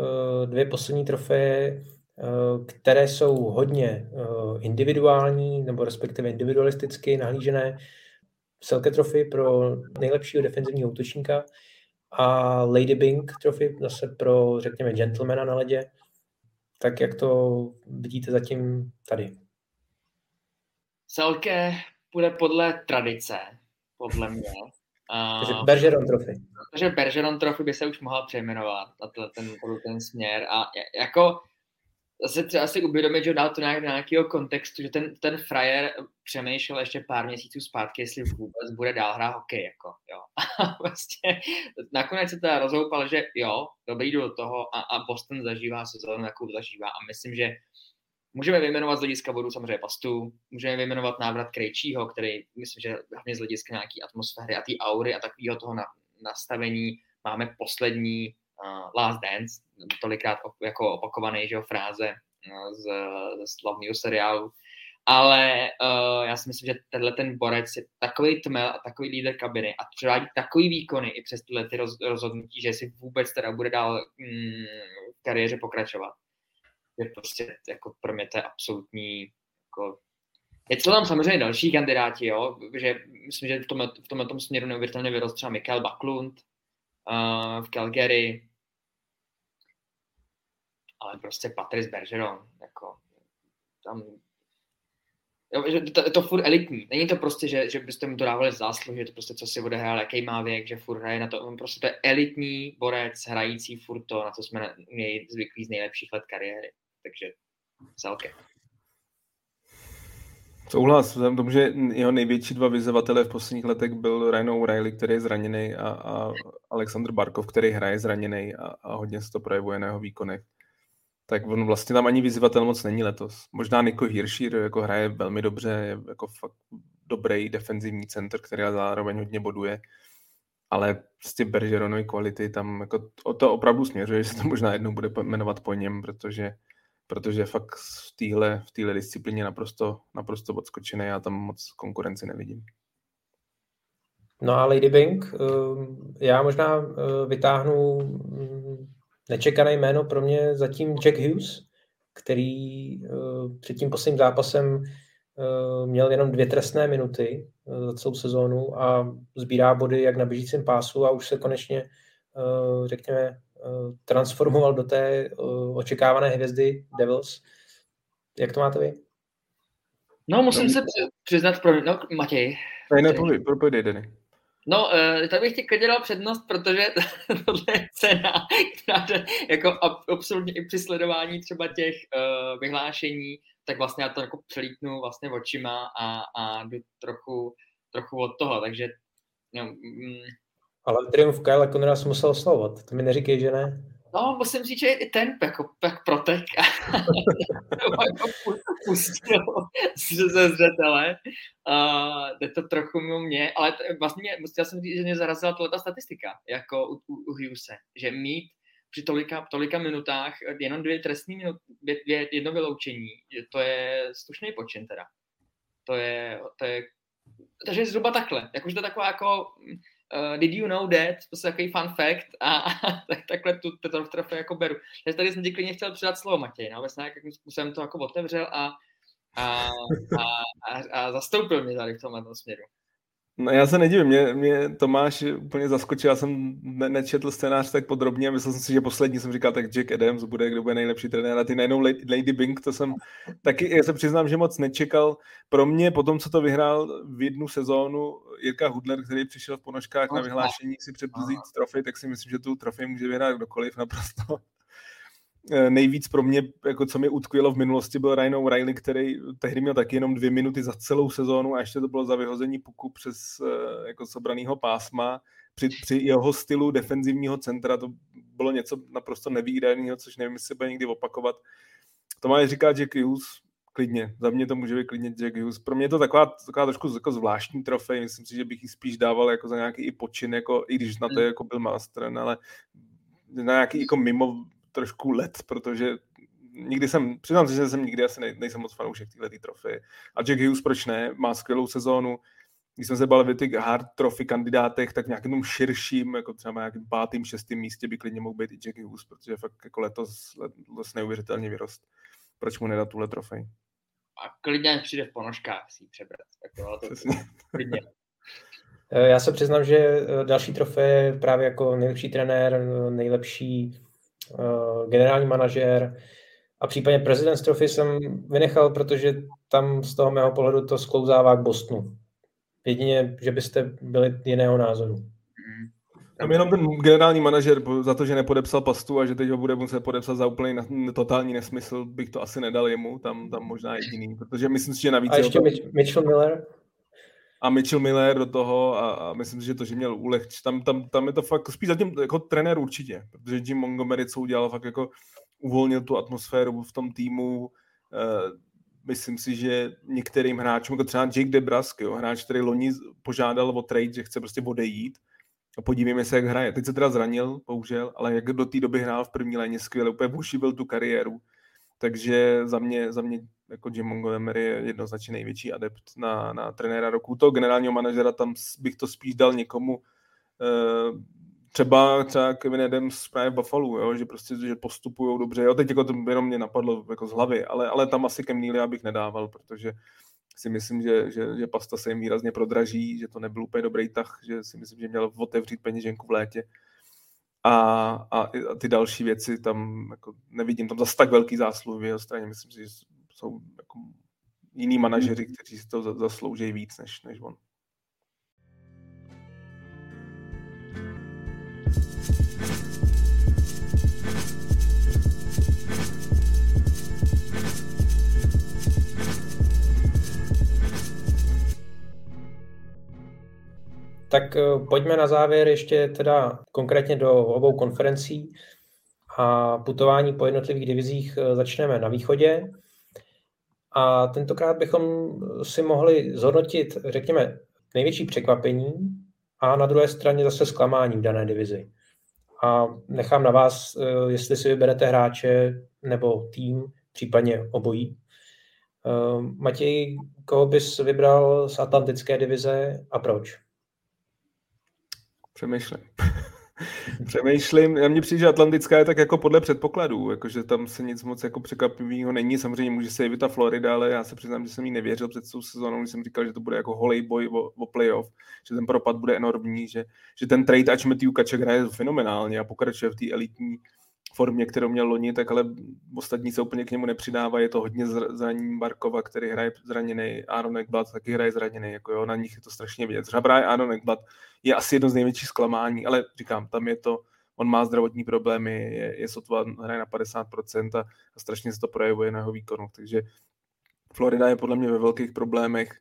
dvě poslední trofeje, uh, které jsou hodně uh, individuální, nebo respektive individualisticky nahlížené. Selke trofy pro nejlepšího defenzivního útočníka a Lady Bing trofy zase pro, řekněme, gentlemana na ledě. Tak jak to vidíte zatím tady? Selke bude podle tradice, podle mě. *laughs* Takže Bergeron Trophy. Takže Bergeron Trophy by se už mohla přejmenovat na ten, ten směr. A jako zase třeba si uvědomit, že dal to nějak do nějakého kontextu, že ten, ten frajer přemýšlel ještě pár měsíců zpátky, jestli vůbec bude dál hrát hokej, jako, jo. *laughs* A vlastně nakonec se teda rozhoupal, že jo, dobrý jdu do toho a, a Boston zažívá sezónu, jakou zažívá a myslím, že můžeme vyjmenovat z hlediska vodu samozřejmě pastu, můžeme vyjmenovat návrat Krejčího, který myslím, že hlavně z hlediska nějaký atmosféry a té aury a takového toho na, nastavení máme poslední Last Dance, tolikrát jako opakovaný, že fráze uh, z, z slavného seriálu. Ale uh, já si myslím, že tenhle ten borec je takový tmel a takový líder kabiny a převádí takový výkony i přes tyhle ty roz, rozhodnutí, že si vůbec teda bude dál mm, v kariéře pokračovat. Je prostě jako pro mě to je absolutní jako, je to tam samozřejmě další kandidáti, jo, že myslím, že v tomhle, v tomhle tom směru neuvěřitelně vyrost třeba Mikael Baklund uh, v Calgary, ale prostě Patrice Bergeron, jako tam Jo, že to, je to furt elitní. Není to prostě, že, že byste mu to dávali zásluhy, že to prostě co si odehrál, jaký má věk, že furt hraje na to. On prostě to je elitní borec, hrající furt to, na co jsme měli zvyklí z nejlepších let kariéry. Takže celkem. Souhlas, vzhledem tomu, že jeho největší dva vyzývatele v posledních letech byl Ryan O'Reilly, který je zraněný, a, a Alexander Barkov, který hraje zraněný a, a hodně se to projevuje na jeho výkonech tak on vlastně tam ani vyzývatel moc není letos. Možná Niko Hirschier jako hraje velmi dobře, je jako fakt dobrý defenzivní center, který zároveň hodně boduje, ale prostě Bergeronovy kvality tam jako o to opravdu směřuje, že se to možná jednou bude jmenovat po něm, protože protože fakt v téhle v disciplíně naprosto, naprosto odskočený, já tam moc konkurenci nevidím. No a Lady Bing, eh, já možná eh, vytáhnu mm, nečekané jméno pro mě zatím Jack Hughes, který uh, před tím posledním zápasem uh, měl jenom dvě trestné minuty za celou sezónu a sbírá body jak na běžícím pásu a už se konečně, řekněme, transformoval do té uh, očekávané hvězdy Devils. Jak to máte vy? No, musím no. se přiznat, pro... no, Matěj. Ne, ne, Denny. No, uh, tak bych ti klidně dal přednost, protože *laughs* tohle je cena, která jde jako absolutně i při sledování třeba těch uh, vyhlášení, tak vlastně já to jako přelítnu vlastně očima a, a jdu trochu, trochu od toho, takže no, mm. Ale triumf Kyle Conora jsem musel oslavovat, to mi neříkej, že ne? No, musím říct, že i ten jako, tak protek jako *laughs* pustil ze zřetele. Uh, jde to trochu mimo mě, ale t- vlastně mě, musel jsem říct, že mě zarazila ta statistika, jako u, u, u Hughese, že mít při tolika, tolika minutách jenom dvě trestní minut, dvě, dvě, jedno vyloučení, to je slušný počin teda. To je, to je, takže zhruba takhle, jakože to je taková jako uh, did you know that, to je takový fun fact a, a *laughs* tak, takhle tu, trofej jako beru. Takže tady jsem ti klidně chtěl předat slovo Matěj, no, vlastně jakým způsobem to jako otevřel a, a, a, a, a zastoupil mě tady v tomhle směru. No já se nedivím, mě, mě Tomáš úplně zaskočil, já jsem ne, nečetl scénář tak podrobně, myslel jsem si, že poslední jsem říkal, tak Jack Adams bude, kdo bude nejlepší trenér a ty najednou Lady Bing, to jsem taky, já se přiznám, že moc nečekal. Pro mě, po tom, co to vyhrál v jednu sezónu Jirka Hudler, který přišel v ponožkách na vyhlášení si předbuzít trofej, tak si myslím, že tu trofej může vyhrát kdokoliv naprosto nejvíc pro mě, jako co mi utkvělo v minulosti, byl Ryan O'Reilly, který tehdy měl taky jenom dvě minuty za celou sezónu a ještě to bylo za vyhození puku přes eh, jako sobraného pásma. Při, při jeho stylu defenzivního centra to bylo něco naprosto nevýdaného, což nevím, jestli se bude někdy opakovat. To má říká Jack Hughes, klidně. Za mě to může být klidně Jack Hughes. Pro mě je to taková, taková trošku jako zvláštní trofej. Myslím si, že bych ji spíš dával jako za nějaký i počin, jako, i když na to je jako byl master, ale na nějaký jako mimo trošku let, protože nikdy jsem, přiznám se, že jsem nikdy asi nej, nejsem moc fanoušek této trofy. A Jack Hughes, proč ne, má skvělou sezónu. Když jsme se bavili o těch hard trophy kandidátech, tak nějakým tom širším, jako třeba na nějakým pátým, šestým místě by klidně mohl být i Jack Hughes, protože fakt jako letos, letos neuvěřitelně vyrost. Proč mu nedat tuhle trofej? A klidně přijde v ponožkách si ji přebrat. Tak jo, to, klidně. *laughs* Já se přiznám, že eh, další trofej právě jako nejlepší trenér, nejlepší Eh, generální manažér a případně prezident Trophy jsem vynechal, protože tam z toho mého pohledu to sklouzává k Bostonu. Jedině, že byste byli jiného názoru. Tam jenom ten generální manažer za to, že nepodepsal pastu a že teď ho bude muset podepsat za úplný totální nesmysl, bych to asi nedal jemu, tam, tam možná jediný, protože myslím si, že navíc... A ještě Mitchell Miller? A Mitchell Miller do toho a, a myslím si, že to, že měl ulehč, tam, tam, tam je to fakt spíš zatím jako trenér určitě, protože Jim Montgomery co udělal, fakt jako uvolnil tu atmosféru v tom týmu, uh, myslím si, že některým hráčům, jako třeba Jake DeBrusk, jo, hráč, který loni požádal o trade, že chce prostě odejít, a podívejme se, jak hraje. Teď se teda zranil, bohužel, ale jak do té doby hrál v první léně skvěle, úplně oživil tu kariéru. Takže za mě, za mě jako Jim Montgomery je jednoznačně největší adept na, na trenéra roku. To generálního manažera tam bych to spíš dal někomu, uh, třeba, třeba Kevin Adams právě v Buffalo, jo, že prostě že postupují dobře. Jo, teď jako to jenom mě napadlo jako z hlavy, ale, ale tam asi Cam Neely bych nedával, protože si myslím, že, že, že pasta se jim výrazně prodraží, že to nebyl úplně dobrý tah, že si myslím, že měl otevřít peněženku v létě. A, a, a ty další věci tam jako nevidím tam zase tak velký zásluhy v jeho straně. Myslím si, že jsou jako jiní manažeři, kteří si to zaslouží víc než, než on. Tak eh, pojďme na závěr ještě teda konkrétně do obou konferencí a putování po jednotlivých divizích eh, začneme na východě. A tentokrát bychom si mohli zhodnotit, řekněme, největší překvapení a na druhé straně zase zklamání v dané divizi. A nechám na vás, eh, jestli si vyberete hráče nebo tým, případně obojí. Matěj, koho bys vybral z Atlantické divize a proč? Přemýšlím. *laughs* Přemýšlím, já mně přijde, že Atlantická je tak jako podle předpokladů, jakože tam se nic moc jako překvapivého není, samozřejmě může se jevit ta Florida, ale já se přiznám, že jsem jí nevěřil před tou sezónou, když jsem říkal, že to bude jako holej boj o, o playoff, že ten propad bude enormní, že, že ten trade, ač Matthew Kaček hraje fenomenálně a pokračuje v té elitní formě, kterou měl loni, tak ale ostatní se úplně k němu nepřidávají. Je to hodně zranění Barkova, který hraje zraněný, Aaron Ekblad taky hraje zraněný, jako jo, na nich je to strašně vidět. Třeba Aaron Ekblad je asi jedno z největších zklamání, ale říkám, tam je to, on má zdravotní problémy, je, je sotva, hraje na 50% a, a strašně se to projevuje na jeho výkonu, takže Florida je podle mě ve velkých problémech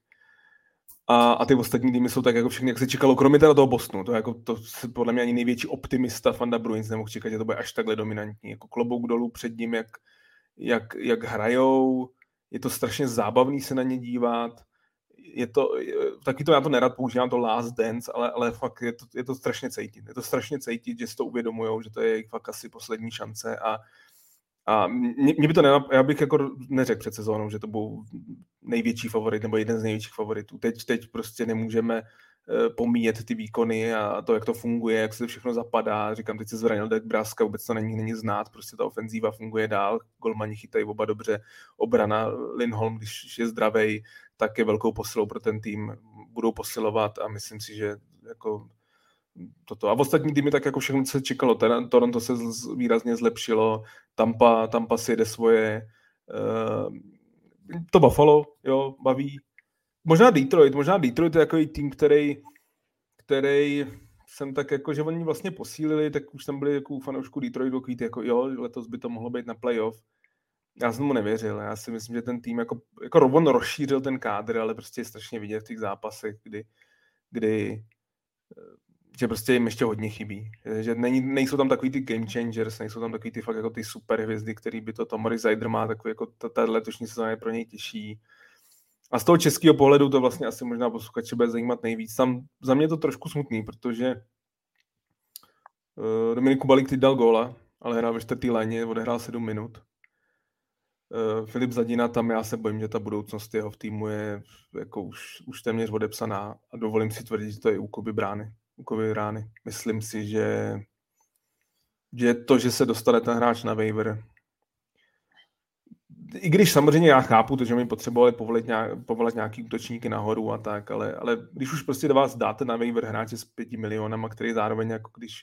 a, a ty ostatní týmy jsou tak jako všechny, jak se čekalo, kromě teda toho Bostonu. To, jako, to se podle mě ani největší optimista Fanda Bruins nemohl čekat, že to bude až takhle dominantní. Jako klobouk dolů před ním, jak, jak, jak hrajou, je to strašně zábavný se na ně dívat. Je to, taky to já to nerad používám, to last dance, ale, ale fakt je to, je to strašně cítit. Je to strašně cítit, že si to uvědomují, že to je fakt asi poslední šance a, a mě, mě by to nenap... já bych jako neřekl před sezónou, že to byl největší favorit nebo jeden z největších favoritů. Teď, teď prostě nemůžeme uh, pomíjet ty výkony a to, jak to funguje, jak se to všechno zapadá. Říkám, teď se zranil Dek Braska, vůbec to není, není znát, prostě ta ofenzíva funguje dál, golmani chytají oba dobře, obrana Lindholm, když je zdravý, tak je velkou posilou pro ten tým. budou posilovat a myslím si, že jako toto. A v ostatní týmy tak jako všechno se čekalo. Toronto se výrazně zlepšilo, Tampa, Tampa si jede svoje, uh, to Buffalo, jo, baví. Možná Detroit, možná Detroit je takový tým, který, který jsem tak jako, že oni vlastně posílili, tak už tam byli jako fanoušku Detroitu takový jako jo, letos by to mohlo být na playoff. Já jsem mu nevěřil, já si myslím, že ten tým jako, jako on rozšířil ten kádr, ale prostě je strašně vidět v těch zápasech, kdy, kdy že prostě jim ještě hodně chybí. Že není, nejsou tam takový ty game changers, nejsou tam takový ty fakt jako ty super hvězdy, který by to Tomory Zajder má, takový jako ta, letošní sezóna je pro něj těžší. A z toho českého pohledu to vlastně asi možná posluchače bude zajímat nejvíc. Tam za mě je to trošku smutný, protože uh, Dominik Kubalik teď dal góla, ale hrál ve čtvrtý léně, odehrál 7 minut. Uh, Filip Zadina, tam já se bojím, že ta budoucnost jeho v týmu je jako už, už téměř odepsaná a dovolím si tvrdit, že to je u Kuby Brány úkovy rány. Myslím si, že, že to, že se dostane ten hráč na waiver, i když samozřejmě já chápu to, že mi potřebovali povolit, nějak, povolit nějaký útočníky nahoru a tak, ale, ale když už prostě do vás dáte na waiver hráče s pěti milionama, který zároveň jako když,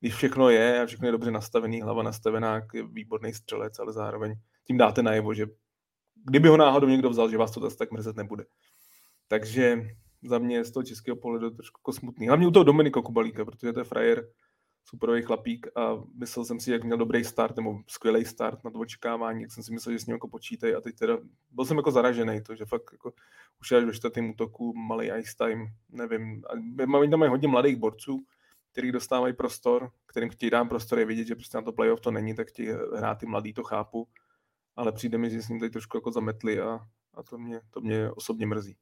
když všechno je a všechno je dobře nastavený, hlava nastavená, je výborný střelec, ale zároveň tím dáte najevo, že kdyby ho náhodou někdo vzal, že vás to zase tak mrzet nebude. Takže za mě z toho českého pohledu trošku jako smutný. Hlavně u toho Dominika Kubalíka, protože to je frajer, superový chlapík a myslel jsem si, jak měl dobrý start nebo skvělý start na to očekávání, jak jsem si myslel, že s ním jako počítají a teď teda byl jsem jako zaražený, to, že fakt jako už až ve čtvrtém útoku, malý ice time, nevím. A mám tam hodně mladých borců, který dostávají prostor, kterým chtějí dát prostor, je vidět, že prostě na to playoff to není, tak chtějí hrát ty mladý, to chápu, ale přijde mi, že s ním tady trošku jako zametli a, a to, mě, to mě osobně mrzí.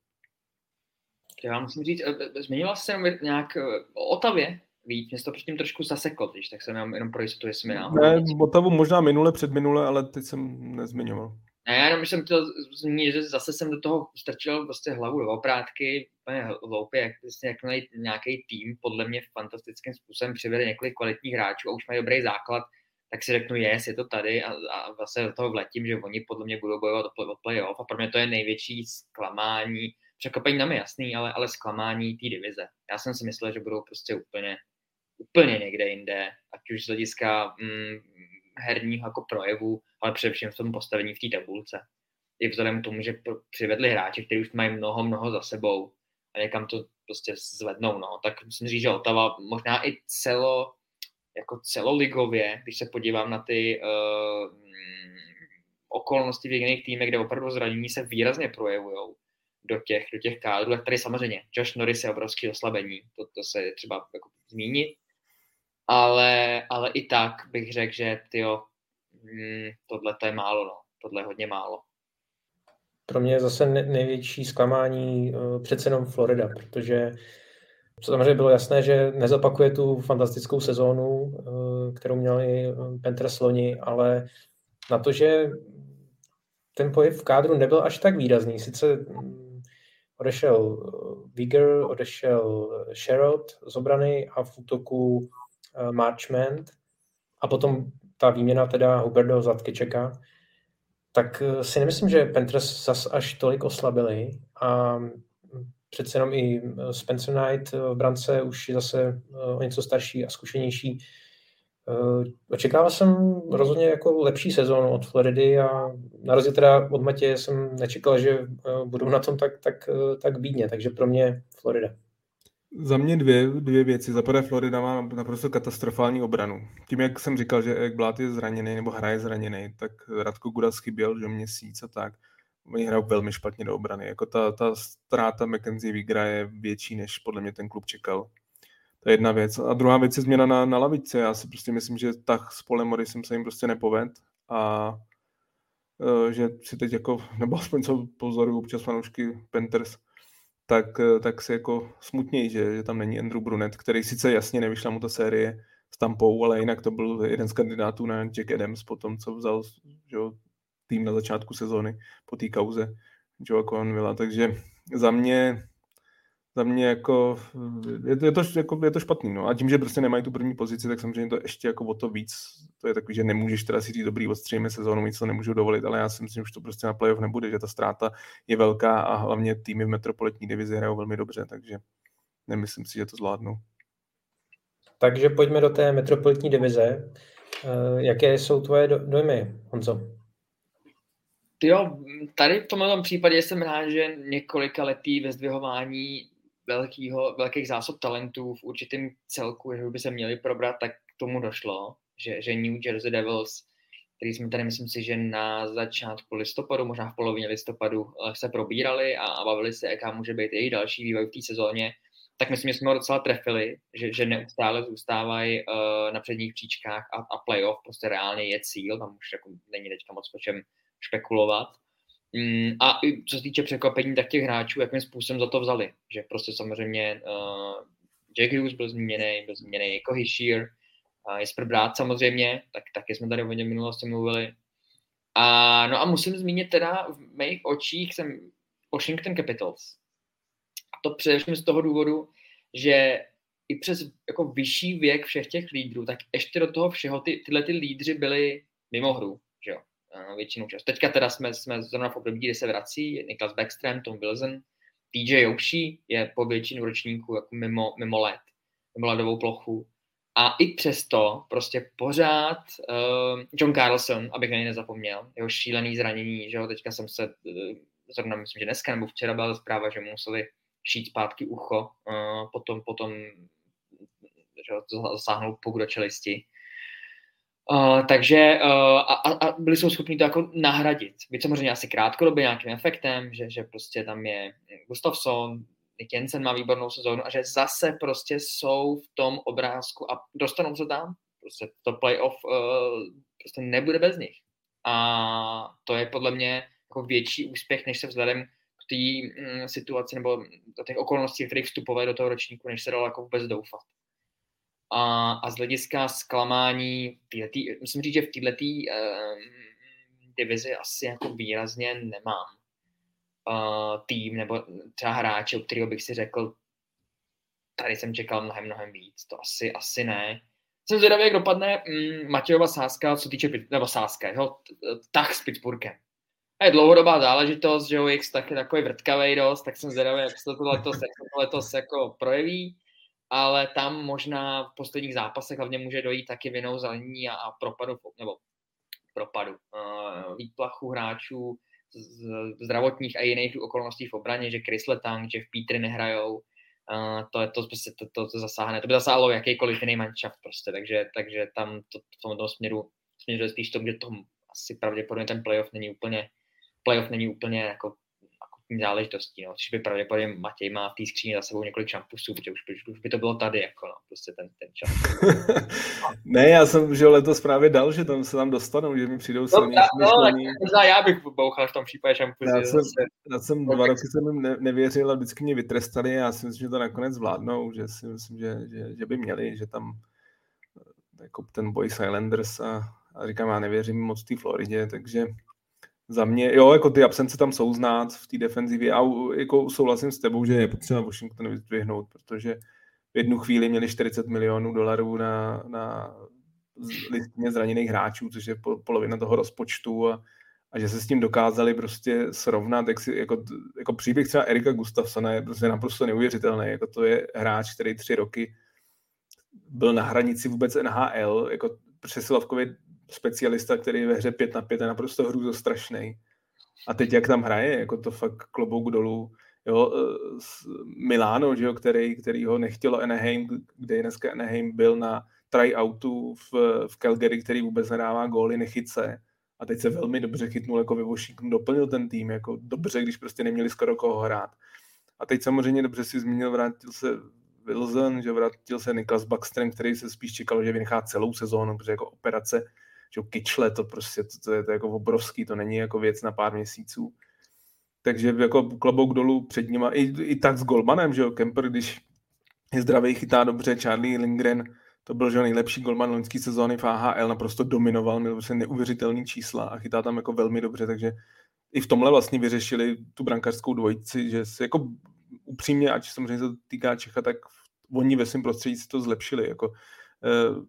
Já musím říct, eh, eh, zmiňoval jsem nějak eh, o Otavě víc, mě to předtím trošku zaseklo, když tak jsem jenom, jenom pro jistotu, jestli mi. Ne, Otavu možná minule, před minule, ale teď jsem nezmiňoval. Ne, já jenom jsem to zmínil, že zase jsem do toho strčil prostě hlavu do oprátky, úplně hloupě, jak vlastně jak nějaký tým podle mě fantastickým způsobem přivede několik kvalitních hráčů a už mají dobrý základ, tak si řeknu, yes, je to tady a, a vlastně do toho vletím, že oni podle mě budou bojovat o playoff a pro mě to je největší zklamání, překvapení nám je jasný, ale, ale zklamání té divize. Já jsem si myslel, že budou prostě úplně, úplně někde jinde, ať už z hlediska mm, herního jako projevu, ale především v tom postavení v té tabulce. I vzhledem k tomu, že přivedli hráči, kteří už mají mnoho, mnoho za sebou a někam to prostě zvednou, no. Tak musím říct, že Otava možná i celo, jako celoligově, když se podívám na ty uh, okolnosti v jiných týmech, kde opravdu zranění se výrazně projevují, do těch, do těch kádrů, tak tady samozřejmě Josh Norris je obrovský oslabení, to, to se je třeba jako zmínit, ale, ale i tak bych řekl, že tyjo, hmm, tohle to je málo, no. tohle je hodně málo. Pro mě je zase největší zklamání uh, přece jenom Florida, protože samozřejmě bylo jasné, že nezapakuje tu fantastickou sezónu, uh, kterou měli eh, Panthers loni, ale na to, že ten pohyb v kádru nebyl až tak výrazný. Sice hm, odešel eh, Vigor, odešel eh, Sherrod z obrany a v útoku eh, Marchment a potom ta výměna teda Huberdo Zlatkečeka, tak si nemyslím, že Panthers zas až tolik oslabili a přece jenom i Spencer Knight v brance už je zase o něco starší a zkušenější, očekával jsem rozhodně jako lepší sezónu od Floridy a na rozdíl teda od Matě jsem nečekal, že eh, budou na tom tak, tak, eh, tak bídně, takže pro mě Florida. Za mě dvě, dvě věci. Za prvé Florida má naprosto katastrofální obranu. Tím, jak jsem říkal, že jak Blát je zraněný nebo hraje zraněný, tak Radko Gudas chyběl, že měsíc a tak. Oni hrajou velmi špatně do obrany. Jako ta, ta ztráta McKenzie Vigra je větší, než podle mě ten klub čekal. To je jedna věc. A druhá věc je změna na, na lavice. Já si prostě myslím, že tak s Polem jsem se jim prostě nepoved a uh, že si teď jako, *laughs* nebo aspoň co pozoruju občas fanoušky Panthers, tak, uh, tak si jako smutnějí, že, že tam není Andrew Brunet, který sice jasně nevyšla mu ta série s Tampou, ale jinak to byl jeden z kandidátů na Jack Adams po tom, co vzal že, tým na začátku sezóny po té kauze Joe Convilla. Takže za mě za mě jako, je, to, je, to, jako, je to špatný, no. A tím, že prostě nemají tu první pozici, tak samozřejmě to ještě jako o to víc, to je takový, že nemůžeš teda si říct dobrý, odstříme sezónu, nic to nemůžu dovolit, ale já si myslím, že to prostě na playoff nebude, že ta ztráta je velká a hlavně týmy v metropolitní divizi hrajou velmi dobře, takže nemyslím si, že to zvládnou. Takže pojďme do té metropolitní divize. Eh, jaké jsou tvoje dojmy, Honzo? Jo, tady v tomhle případě jsem rád, že několika letý ve zdvihování velkýho, velkých zásob talentů v určitém celku, že by se měli probrat, tak k tomu došlo, že, že New Jersey Devils, který jsme tady, myslím si, že na začátku listopadu, možná v polovině listopadu eh, se probírali a bavili se, jaká může být jejich další vývoj v té sezóně, tak myslím, že jsme ho docela trefili, že, že neustále zůstávají uh, na předních příčkách a, a playoff prostě reálně je cíl, tam už jako není teďka moc po čem špekulovat. Mm, a i co se týče překvapení, tak těch hráčů, jakým způsobem za to vzali. Že prostě samozřejmě uh, Jack Hughes byl zmíněný, byl zmíněný jako Hishier, uh, Jesper Brát samozřejmě, tak taky jsme tady o něm minulosti mluvili. A, no a musím zmínit teda v mých očích jsem Washington Capitals. A to především z toho důvodu, že i přes jako vyšší věk všech těch lídrů, tak ještě do toho všeho ty, tyhle ty lídři byli mimo hru, že jo většinou času. Teďka teda jsme, jsme zrovna v období, kdy se vrací Niklas Backstrom, Tom Wilson, TJ Jouší je po většinu ročníků jako mimo, mimo let, mimo ledovou plochu. A i přesto prostě pořád uh, John Carlson, abych na něj nezapomněl, jeho šílený zranění, že jo, teďka jsem se, uh, zrovna myslím, že dneska nebo včera byla zpráva, že mu museli šít zpátky ucho, uh, potom, potom že jo, zasáhnout puk do čelisti. Uh, takže uh, a, a byli jsou schopni to jako nahradit. Byť samozřejmě asi krátkodobě nějakým efektem, že, že prostě tam je Gustafsson, Nick Jensen má výbornou sezónu a že zase prostě jsou v tom obrázku a dostanou se tam. Prostě to playoff uh, prostě nebude bez nich. A to je podle mě jako větší úspěch, než se vzhledem k té mm, situaci nebo do těch okolností, kterých vstupovali do toho ročníku, než se dalo jako vůbec doufat. A, a z hlediska zklamání, týhletý, musím říct, že v této uh, divizi asi jako výrazně nemám uh, tým nebo třeba hráče, u kterého bych si řekl, tady jsem čekal mnohem, mnohem víc. To asi, asi ne. Jsem zvědavý, jak dopadne mm, Matějova sázka, co týče, nebo sázka, jeho tah s Pittsburghem. A je dlouhodobá záležitost, že X tak je takový vrtkavý dost, tak jsem zvědavý, jak se to letos, jak se to letos jako projeví ale tam možná v posledních zápasech hlavně může dojít taky vinou zranění a, a propadu, nebo propadu, uh, výplachu hráčů z, zdravotních a jiných okolností v obraně, že Chris Letang, že v Petry nehrajou, uh, to, je to, prostě, to, to, to zasáhne. To by zasáhlo jakýkoliv jiný manšaft prostě, takže, takže tam to, v tomto směru, směru je spíš to, že to asi pravděpodobně ten playoff není úplně, playoff není úplně jako záležitostí. No. Což by pravděpodobně Matěj má v té skříni za sebou několik šampusů, protože už, už, by to bylo tady, jako no, prostě ten, ten čas. *laughs* ne, já jsem že letos právě dal, že tam se tam dostanou, že mi přijdou no, silnější no, no, já bych bouchal v tom případě šampusy. Já jsem, já jsem dva roky jsem jim ne, nevěřil a vždycky mě vytrestali a já si myslím, že to nakonec zvládnou, že si myslím, že, že, že by měli, že tam jako ten boj Islanders a, a říkám, já nevěřím moc té Floridě, takže za mě, jo, jako ty absence tam jsou znát v té defenzivě a jako souhlasím s tebou, že je potřeba Washington vyzdvihnout, protože v jednu chvíli měli 40 milionů dolarů na, na listině zraněných hráčů, což je polovina toho rozpočtu a, a že se s tím dokázali prostě srovnat, jak si, jako, jako příběh třeba Erika Gustafsona je prostě naprosto neuvěřitelný, jako to je hráč, který tři roky byl na hranici vůbec NHL, jako přesilovkově specialista, který ve hře 5 na 5 je naprosto hrůzo strašný. A teď jak tam hraje, jako to fakt klobouk dolů. Jo, e, Miláno, že jo, který, který ho nechtělo Anaheim, kde dneska Anaheim byl na tryoutu v, v Calgary, který vůbec nedává góly, nechyce. A teď se velmi dobře chytnul jako Washington, doplnil ten tým, jako dobře, když prostě neměli skoro koho hrát. A teď samozřejmě dobře si zmínil, vrátil se Wilson, že vrátil se Niklas Backstrom, který se spíš čekal, že vynechá celou sezónu, protože jako operace že kyčle, to prostě, to, to, je, to jako obrovský, to není jako věc na pár měsíců. Takže jako klobouk dolů před nima, i, i tak s Golmanem, že jo, Kemper, když je zdravý, chytá dobře, Charlie Lindgren, to byl že nejlepší golman loňský sezóny v AHL, naprosto dominoval, měl prostě neuvěřitelný čísla a chytá tam jako velmi dobře, takže i v tomhle vlastně vyřešili tu brankářskou dvojici, že se jako upřímně, ať samozřejmě se to týká Čecha, tak oni ve svém prostředí si to zlepšili. Jako,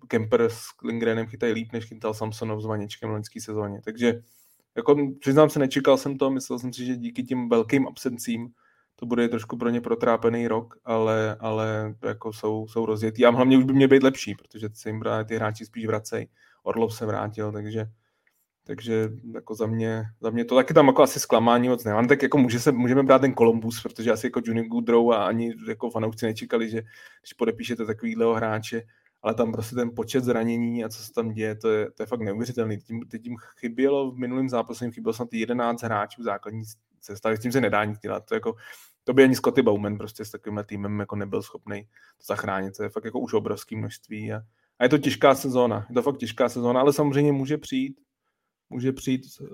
Kemper s Lindgrenem chytají líp, než chytal Samsonov s Vaničkem v loňské sezóně. Takže jako, přiznám se, nečekal jsem to, myslel jsem si, že díky těm velkým absencím to bude trošku pro ně protrápený rok, ale, ale jako jsou, jsou rozjetý. A hlavně už by mě být lepší, protože se jim ty hráči spíš vracejí. Orlov se vrátil, takže takže jako za mě, za mě to taky tam jako asi zklamání moc nemám. Tak jako může se, můžeme brát ten Columbus, protože asi jako Junior Goodrow a ani jako fanoušci nečekali, že když podepíšete takovýhleho hráče, ale tam prostě ten počet zranění a co se tam děje, to je, to je fakt neuvěřitelný. Tím, tím chybělo v minulém zápase, jim chybělo snad 11 hráčů základní sestavy, s tím se nedá nic dělat. To, jako, to by ani Scotty Bowman prostě s takovýmhle týmem jako nebyl schopný to zachránit. To je fakt jako už obrovský množství a, a je to těžká sezóna. Je to fakt těžká sezóna, ale samozřejmě může přijít může přijít uh,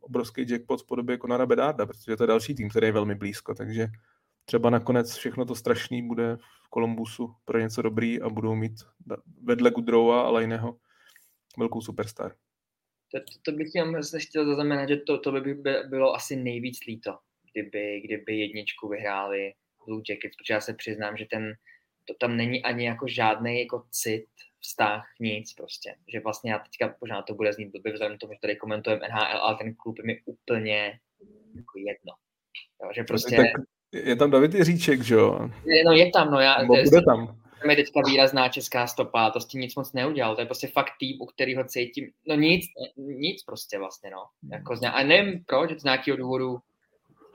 obrovský jackpot v podobě Konara Bedarda, protože to je další tým, který je velmi blízko, takže třeba nakonec všechno to strašný bude v Kolumbusu pro něco dobrý a budou mít vedle Gudrova a jiného velkou superstar. To, to, to bych jenom chtěl zaznamenat, že to, to by bylo asi nejvíc líto, kdyby, kdyby jedničku vyhráli Blue Jackets, protože já se přiznám, že ten, to tam není ani jako žádný jako cit vztah, nic prostě. Že vlastně já teďka, možná to bude znít blbě vzhledem tomu, že tady komentujeme NHL, ale ten klub je mi úplně jako jedno. Jo, že prostě... Tak je tam David Jiříček, že jo? No je tam, no já... Nebo bude tam. To je teďka výrazná česká stopa, to s tím nic moc neudělal, to je prostě fakt tým, u kterého cítím, no nic, nic prostě vlastně, no. Jako, a nevím proč, z nějakého důvodu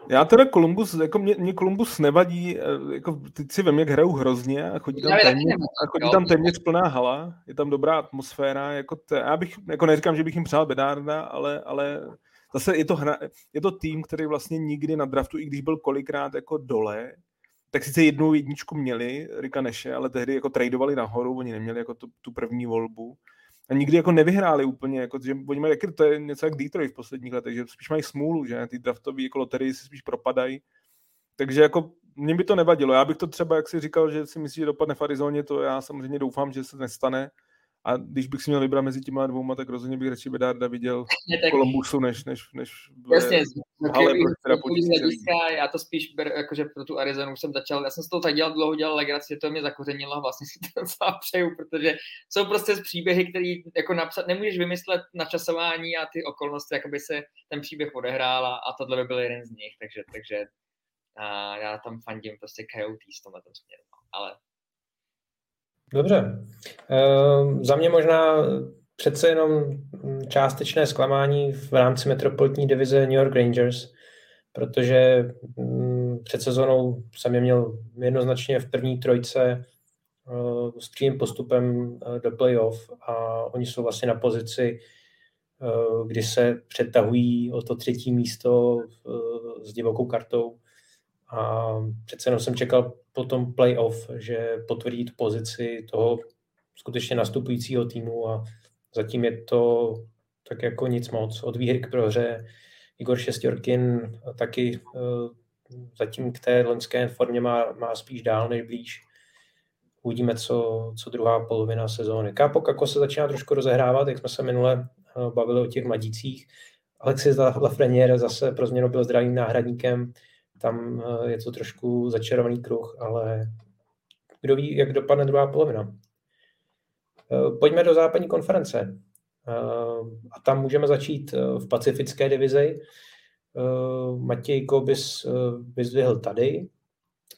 já teda Columbus, jako mě, mě Columbus nevadí, eh, jako teď si vím, jak hrajou hrozně a chodí tam, téměř, a chodí tam téměř plná hala, je tam dobrá atmosféra, jako te, já bych, jako neříkám, že bych jim přál Bedárda, ale, ale zase je to, hra, je to tým, který vlastně nikdy na draftu, i když byl kolikrát jako dole, tak sice jednu jedničku měli, Rika Neše, ale tehdy jako tradovali nahoru, oni neměli jako tu, tu první volbu a nikdy jako nevyhráli úplně, jako, že oni mají, jaký, to je něco jak Detroit v posledních letech, že spíš mají smůlu, že ty draftové jako loterie si spíš propadají. Takže jako mně by to nevadilo. Já bych to třeba, jak si říkal, že si myslí, že dopadne v Arizoně, to já samozřejmě doufám, že se nestane, a když bych si měl vybrat mezi těma dvouma, tak rozhodně bych radši Bedarda viděl *laughs* v Kolumbusu, než, než, než v, Jasně, v hale, hlediska, já to spíš ber, jakože pro tu Arizonu už jsem začal, já jsem z toho tak dělal dlouho, dělal legraci, to mě zakořenilo a vlastně *laughs* si to docela přeju, protože jsou prostě z příběhy, které jako napsat, nemůžeš vymyslet na časování a ty okolnosti, jakoby se ten příběh odehrál a, a tohle by byl jeden z nich, takže, takže a já tam fandím prostě Coyotes v tomhle směru, no. ale Dobře. E, za mě možná přece jenom částečné zklamání v rámci metropolitní divize New York Rangers, protože mm, před sezónou jsem je měl jednoznačně v první trojce uh, s přímým postupem uh, do playoff a oni jsou vlastně na pozici, uh, kdy se přetahují o to třetí místo s divokou kartou a přece jenom jsem čekal po tom playoff, že potvrdí tu pozici toho skutečně nastupujícího týmu a zatím je to tak jako nic moc. Od výhry k prohře Igor Šestěrkin taky uh, zatím k té loňské formě má, má spíš dál než blíž. Uvidíme, co, co druhá polovina sezóny. Kápok jako se začíná trošku rozehrávat, jak jsme se minule uh, bavili o těch mladících. Alexis Lafreniere zase pro změnu byl zdravým náhradníkem tam eh, je to trošku začarovaný kruh, ale kdo ví, jak dopadne druhá polovina. Eh, pojďme do západní konference. Eh, a tam můžeme začít v pacifické divizi. Matěj Kobis vyzdvihl tady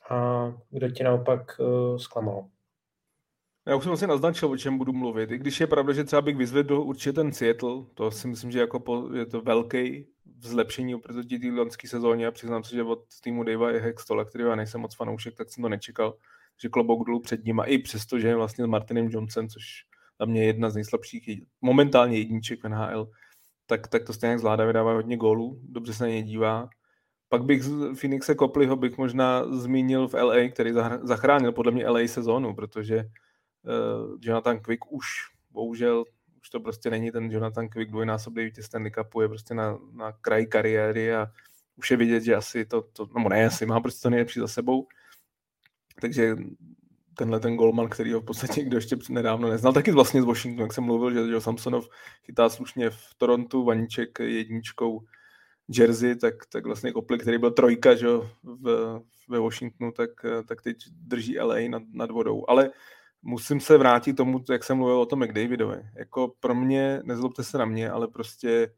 a kdo tě naopak zklamal? Já už jsem si naznačil, o čem budu mluvit. I když je pravda, že třeba bych vyzvedl určitě ten Seattle, to si myslím, že jako po, je to velký zlepšení oproti té loňské sezóně a přiznám se, že od týmu Davea je Hextola, který já nejsem moc fanoušek, tak jsem to nečekal, že klobouk dolů před ním a i přesto, že vlastně s Martinem Johnson, což za mě je jedna z nejslabších, momentálně jedniček v NHL, tak, tak to stejně zvládá, vydává hodně gólů, dobře se na ně dívá. Pak bych z Phoenixe Copleyho bych možná zmínil v LA, který zachránil podle mě LA sezónu, protože uh, Jonathan Quick už bohužel už to prostě není ten Jonathan Quick dvojnásobný vítěz Stanley Cupu, je prostě na, na kraji kariéry a už je vidět, že asi to, to no ne, asi má prostě to nejlepší za sebou. Takže tenhle ten golman, který ho v podstatě kdo ještě nedávno neznal, taky vlastně z Washingtonu, jak jsem mluvil, že, že Samsonov chytá slušně v Torontu, Vaníček jedničkou jersey, tak, tak vlastně Kopli, který byl trojka že, v, ve Washingtonu, tak, tak teď drží LA nad, nad vodou. Ale musím se vrátit tomu, jak jsem mluvil o tom McDavidovi. Jako pro mě, nezlobte se na mě, ale prostě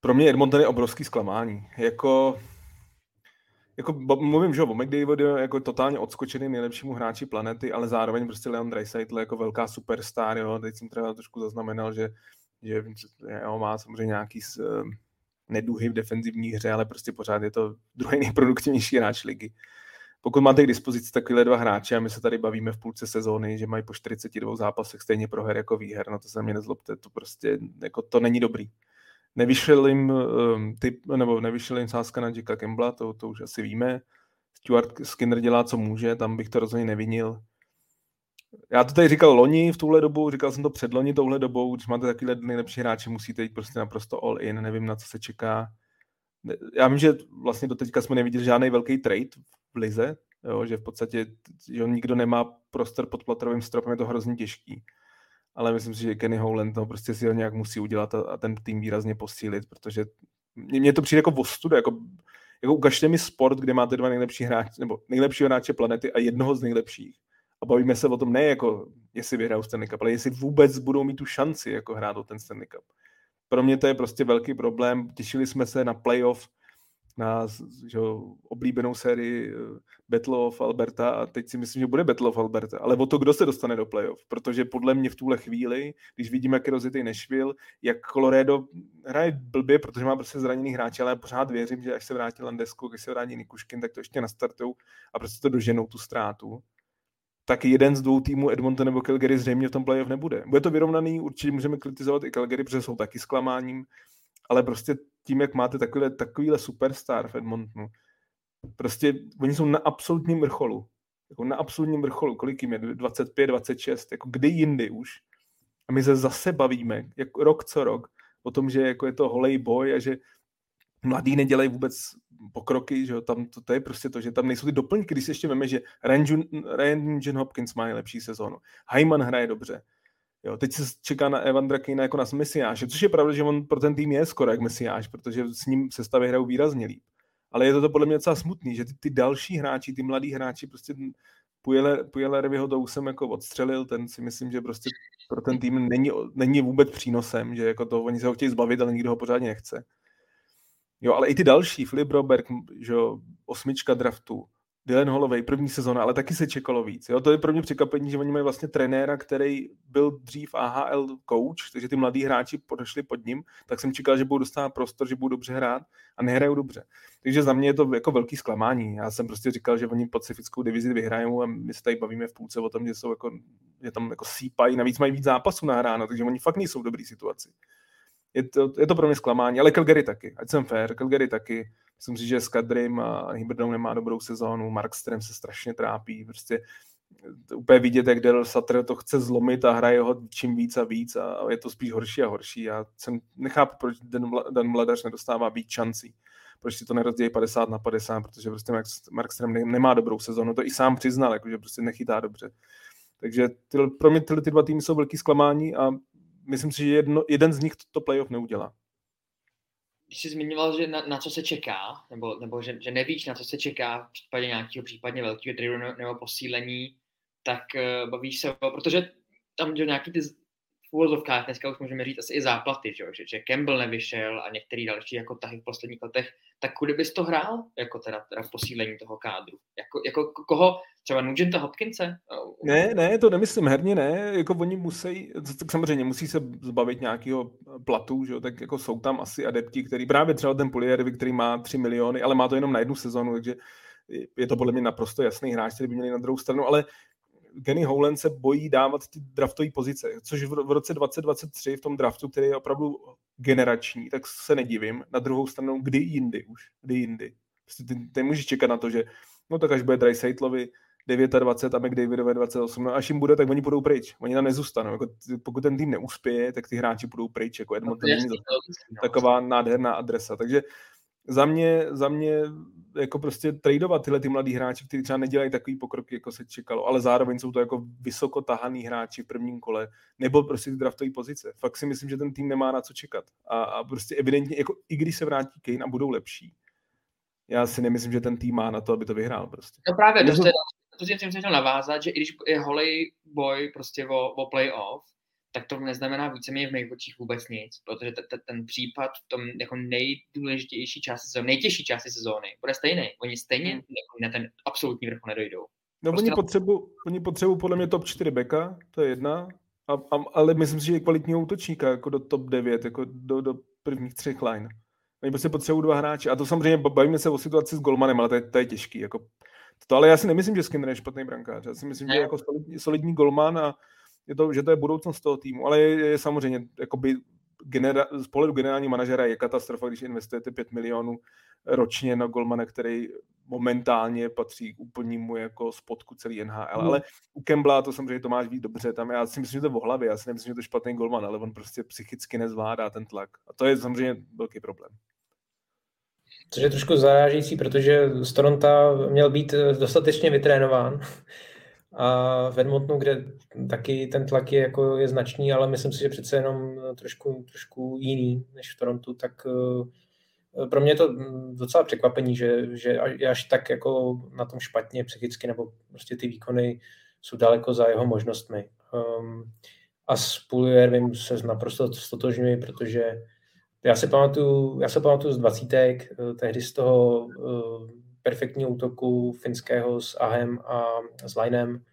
pro mě Edmonton je obrovský zklamání. Jako, jako mluvím, že o McDavidu jako totálně odskočený nejlepšímu hráči planety, ale zároveň prostě Leon Draisaitl jako velká superstar, jo. Teď jsem třeba trošku zaznamenal, že, že jo, má samozřejmě nějaký z, uh, neduhy v defenzivní hře, ale prostě pořád je to druhý nejproduktivnější hráč ligy. Pokud máte k dispozici takovýhle dva hráče a my se tady bavíme v půlce sezóny, že mají po 42 zápasech stejně proher jako výher, no to se mě nezlobte, to prostě jako to není dobrý. Nevyšel jim um, typ, nebo nevyšel jim sázka na Jacka Kembla, to, to už asi víme. Stuart Skinner dělá, co může, tam bych to rozhodně nevinil. Já to tady říkal loni v tuhle dobu, říkal jsem to před loni touhle dobou, když máte takovýhle nejlepší hráče, musíte jít prostě naprosto all in, nevím, na co se čeká. Já vím, že vlastně do teďka jsme neviděli žádný velký trade v Lize, jo, že v podstatě že nikdo nemá prostor pod platrovým stropem, je to hrozně těžký ale myslím si, že Kenny Howland to prostě si ho nějak musí udělat a, a ten tým výrazně posílit, protože mně to přijde jako ostuda, jako, jako ukažte mi sport, kde máte dva nejlepší hráče, nebo nejlepšího hráče planety a jednoho z nejlepších. A bavíme se o tom ne jako, jestli vyhrajou Stanley Cup, ale jestli vůbec budou mít tu šanci jako hrát o ten Stanley Cup. Pro mě to je prostě velký problém. Těšili jsme se na playoff, na že, oblíbenou sérii eh, Battle of Alberta a teď si myslím, že bude Battle of Alberta, ale o to, kdo se dostane do playoff, protože podle mě v tuhle chvíli, když vidíme, jak je rozjetý Nashville, jak Colorado hraje blbě, protože má prostě zraněný hráče, ale já pořád věřím, že až se vrátí Landesko, když se vrátí Nikuškin, tak to ještě nastartují a prostě to doženou tu ztrátu tak jeden z dvou týmů Edmonton nebo Calgary zřejmě v tom playoff nebude. Bude to vyrovnaný, určitě můžeme kritizovat i Calgary, protože jsou taky zklamáním, ale prostě tím, jak máte takovýhle, takovýhle superstar v Edmontonu, prostě oni jsou na absolutním vrcholu. Jako na absolutním vrcholu. Kolik jim je? 25, 26. Jako kdy jindy už. A my se zase bavíme, jako rok co rok, o tom, že jako je to holej boj a že mladí nedělají vůbec pokroky, že jo, tam to, to, je prostě to, že tam nejsou ty doplňky, když si ještě víme, že Ryan John Hopkins má nejlepší sezónu, Hyman hraje dobře, Jo, teď se čeká na Evan Drakina jako na Mesiáše, což je pravda, že on pro ten tým je skoro jak Mesiáš, protože s ním se stavy hrajou výrazně líp. Ale je to, to podle mě docela smutný, že ty, ty další hráči, ty mladí hráči, prostě Pujele, vyho to už jsem jako odstřelil, ten si myslím, že prostě pro ten tým není, není vůbec přínosem, že jako to oni se ho chtějí zbavit, ale nikdo ho pořádně nechce. Jo, ale i ty další, Filip Roberg, že jo, osmička draftu, Dylan Holloway, první sezóna, ale taky se čekalo víc. Jo? To je pro mě překvapení, že oni mají vlastně trenéra, který byl dřív AHL coach, takže ty mladí hráči podešli pod ním, tak jsem čekal, že budou dostávat prostor, že budou dobře hrát a nehrajou dobře. Takže za mě je to jako velký zklamání. Já jsem prostě říkal, že oni pacifickou divizi vyhrajou a my se tady bavíme v půlce o tom, že jsou jako, že tam jako sípají, navíc mají víc zápasů nahráno, takže oni fakt nejsou v dobré situaci. Je to, je to pro mě zklamání, ale Calgary taky, ať jsem fair, Calgary taky Myslím si, že s Kadrym a Hibrdou nemá dobrou sezónu, Strem se strašně trápí, prostě úplně vidět, jak Daryl Sutter to chce zlomit a hraje ho čím víc a víc a je to spíš horší a horší. Já jsem nechápu, proč ten mladař nedostává víc šancí. Proč si to nerozdělí 50 na 50, protože prostě Strem nemá dobrou sezónu, to i sám přiznal, že prostě nechytá dobře. Takže ty, pro mě tyhle ty dva týmy jsou velký zklamání a myslím si, že jedno, jeden z nich to playoff neudělá. Když jsi zmiňoval, že na, na co se čeká, nebo, nebo že, že nevíš, na co se čeká v případě nějakého případně velkého tradu nebo posílení, tak uh, bavíš se, protože tam že nějaký ty v úvozovkách dneska už můžeme říct asi i záplaty, že, že, že Campbell nevyšel a některý další jako tahy v posledních letech, tak kudy bys to hrál, jako teda, teda posílení toho kádru? Jako, jako koho, třeba Nugenta Hopkinse? Ne, ne, to nemyslím herně, ne, jako oni musí, tak samozřejmě musí se zbavit nějakého platu, že jo, tak jako jsou tam asi adepti, který právě třeba ten Polierovi, který má 3 miliony, ale má to jenom na jednu sezonu, takže je to podle mě naprosto jasný hráč, který by měli na druhou stranu, ale Kenny Howland se bojí dávat ty draftové pozice, což v roce 2023 v tom draftu, který je opravdu generační, tak se nedivím. Na druhou stranu, kdy jindy už, kdy jindy. Prostě ty, ty můžeš čekat na to, že no tak až bude Dry Saitlovi 29 a McDavidovi 28, no až jim bude, tak oni budou pryč. Oni tam nezůstanou. Jako, pokud ten tým neuspěje, tak ty hráči budou pryč. Jako Edmonton no, není taková nádherná adresa. Takže za mě, za mě jako prostě tradovat tyhle ty mladý hráči, kteří třeba nedělají takový pokrok, jako se čekalo, ale zároveň jsou to jako vysoko tahaný hráči v prvním kole, nebo prostě draftové pozice. Fakt si myslím, že ten tým nemá na co čekat. A, a prostě evidentně, jako i když se vrátí Kane a budou lepší, já si nemyslím, že ten tým má na to, aby to vyhrál prostě. No právě, to, to, jsem chtěl navázat, že i když je holej boj prostě o, o playoff, tak to neznamená víceméně v mých očích vůbec nic, protože t- t- ten případ v tom jako nejdůležitější části sezóny, nejtěžší části sezóny bude stejný. Oni stejně hmm. na ten absolutní vrchol nedojdou. No prostě oni, na... potřebu, oni potřebují podle mě top 4 beka, to je jedna, a, a, ale myslím si, že je kvalitního útočníka, jako do top 9, jako do, do prvních třech line. Oni prostě potřebují dva hráče. A to samozřejmě bavíme se o situaci s Golmanem, ale to je, to je těžký. Jako, to, ale já si nemyslím, že Skinner je špatný brankář. Já si myslím, ne. že je jako solidní, solidní golman a je to, že to je budoucnost toho týmu, ale je, je samozřejmě jakoby genera, z pohledu generální manažera je katastrofa, když investujete 5 milionů ročně na golmana, který momentálně patří k úplnímu jako spodku celý NHL, mm. ale u Kembla to samozřejmě to máš víc dobře, tam já si myslím, že to je v hlavě, já si nemyslím, že to je špatný golman, ale on prostě psychicky nezvládá ten tlak a to je samozřejmě velký problém. Což je trošku zarážící, protože z Toronto měl být dostatečně vytrénován a v Edmontonu, kde taky ten tlak je, jako je značný, ale myslím si, že přece jenom trošku, trošku jiný než v Torontu, tak eh, pro mě je to docela překvapení, že, že až tak jako na tom špatně psychicky, nebo prostě ty výkony jsou daleko za jeho možnostmi. Um, a s Puliervim se naprosto stotožňuji, protože já se pamatuju, já se pamatuju z dvacítek, eh, tehdy z toho uh, perfektního útoku finského s Ahem a s Linem.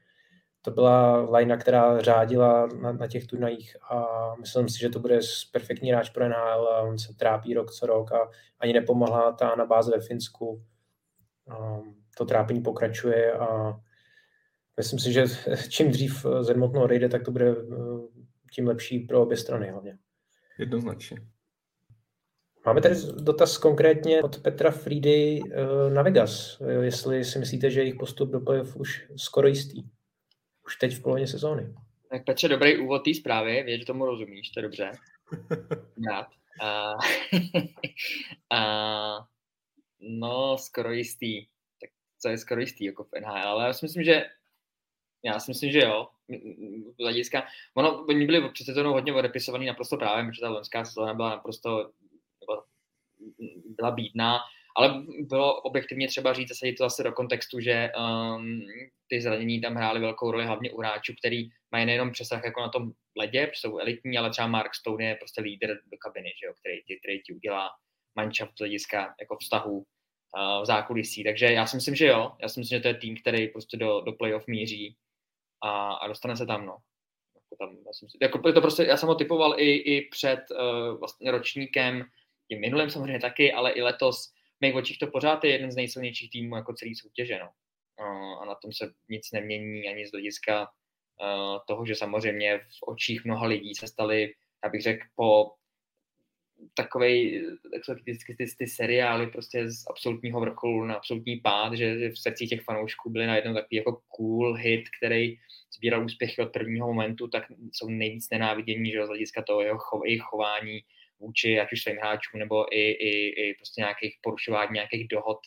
To byla lajna, která řádila na, na těch turnajích a myslím si, že to bude perfektní hráč pro NHL a on se trápí rok co rok a ani nepomohla ta na báze ve Finsku. A to trápení pokračuje a myslím si, že *laughs* čím dřív z odejde, tak to bude eh, tím lepší pro obě strany hlavně. Jednoznačně. Máme tady dotaz konkrétně od Petra Friedy eh, na Vegas, jestli si myslíte, že jejich postup do playoff už skoro jistý. Už teď v polovině sezóny. Tak Petře, dobrý úvod té zprávy, věď, že tomu rozumíš, to je dobře. *laughs* Rád. A, *laughs* a, no, skoro jistý. Tak co je skoro jistý jako v NHL, ale já si myslím, že já si myslím, že jo. Z hlediska, ono, oni byli před sezónou hodně odepisovaný naprosto právě, protože ta loňská sezóna byla naprosto byla bídná, ale bylo objektivně třeba říct, zase to zase do kontextu, že um, ty zranění tam hrály velkou roli hlavně u hráčů, který mají nejenom přesah jako na tom ledě, jsou elitní, ale třeba Mark Stone je prostě lídr do kabiny, že jo, který, ti, který ti udělá manča z hlediska jako vztahu uh, v zákulisí. Takže já si myslím, že jo. Já si myslím, že to je tým, který prostě do, do playoff míří a, a dostane se tam, no. Jako tam, já, jsem, jako to prostě, já jsem ho typoval i, i před uh, vlastně ročníkem, tím minulým samozřejmě taky, ale i letos v mých očích to pořád je jeden z nejsilnějších týmů jako celý soutěže. No. A na tom se nic nemění ani z hlediska toho, že samozřejmě v očích mnoha lidí se staly, já bych řekl, po takovej, tak ty, ty seriály prostě z absolutního vrcholu na absolutní pád, že v srdci těch fanoušků byly najednou takový jako cool hit, který sbíral úspěchy od prvního momentu, tak jsou nejvíc nenávidění, že z hlediska toho jeho chov, jejich chování, vůči ať už svým hráčům nebo i, i, i prostě nějakých porušování nějakých dohod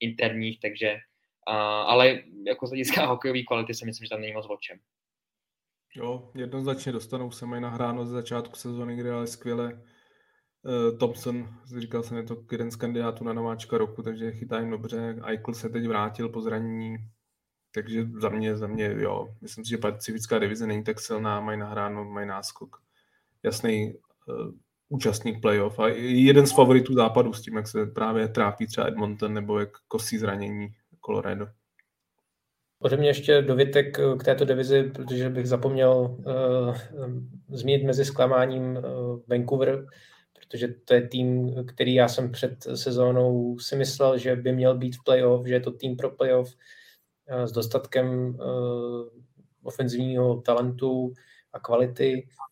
interních, takže uh, ale jako z hlediska *laughs* hokejové kvality si myslím, že tam není moc o čem. Jo, jednoznačně dostanou se mají nahráno ze začátku sezóny, kde ale skvěle uh, Thompson, říkal jsem, je to jeden z kandidátů na nováčka roku, takže chytá jim dobře. Eichel se teď vrátil po zranění, takže za mě, za mě, jo, myslím si, že pacifická divize není tak silná, mají nahráno, mají náskok. Jasný uh, účastník playoff a jeden z favoritů západu s tím, jak se právě trápí třeba Edmonton nebo jak kosí zranění Colorado. Ode mě ještě dovětek k této divizi, protože bych zapomněl uh, zmínit mezi zklamáním uh, Vancouver, protože to je tým, který já jsem před sezónou si myslel, že by měl být v playoff, že je to tým pro playoff uh, s dostatkem uh, ofenzivního talentu a kvality Eh,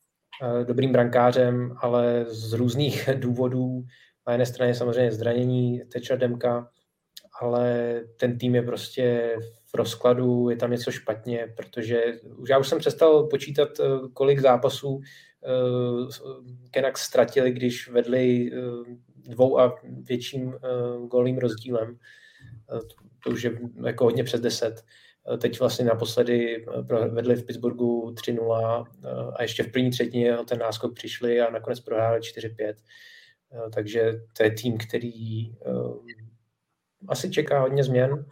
dobrým brankářem, ale z různých *laughs* důvodů. Na jedné straně samozřejmě zranění Teča Demka, ale ten tým je prostě v rozkladu, je tam něco špatně, protože já už jsem přestal počítat, eh, kolik zápasů uh, Canucks ztratili, když vedli dvou a větším golým rozdílem. To už je jako hodně přes deset. Teď vlastně naposledy vedli v Pittsburghu 3-0 a ještě v první třetině ten náskok přišli a nakonec prohráli 4-5. Takže to je tým, který asi čeká hodně změn.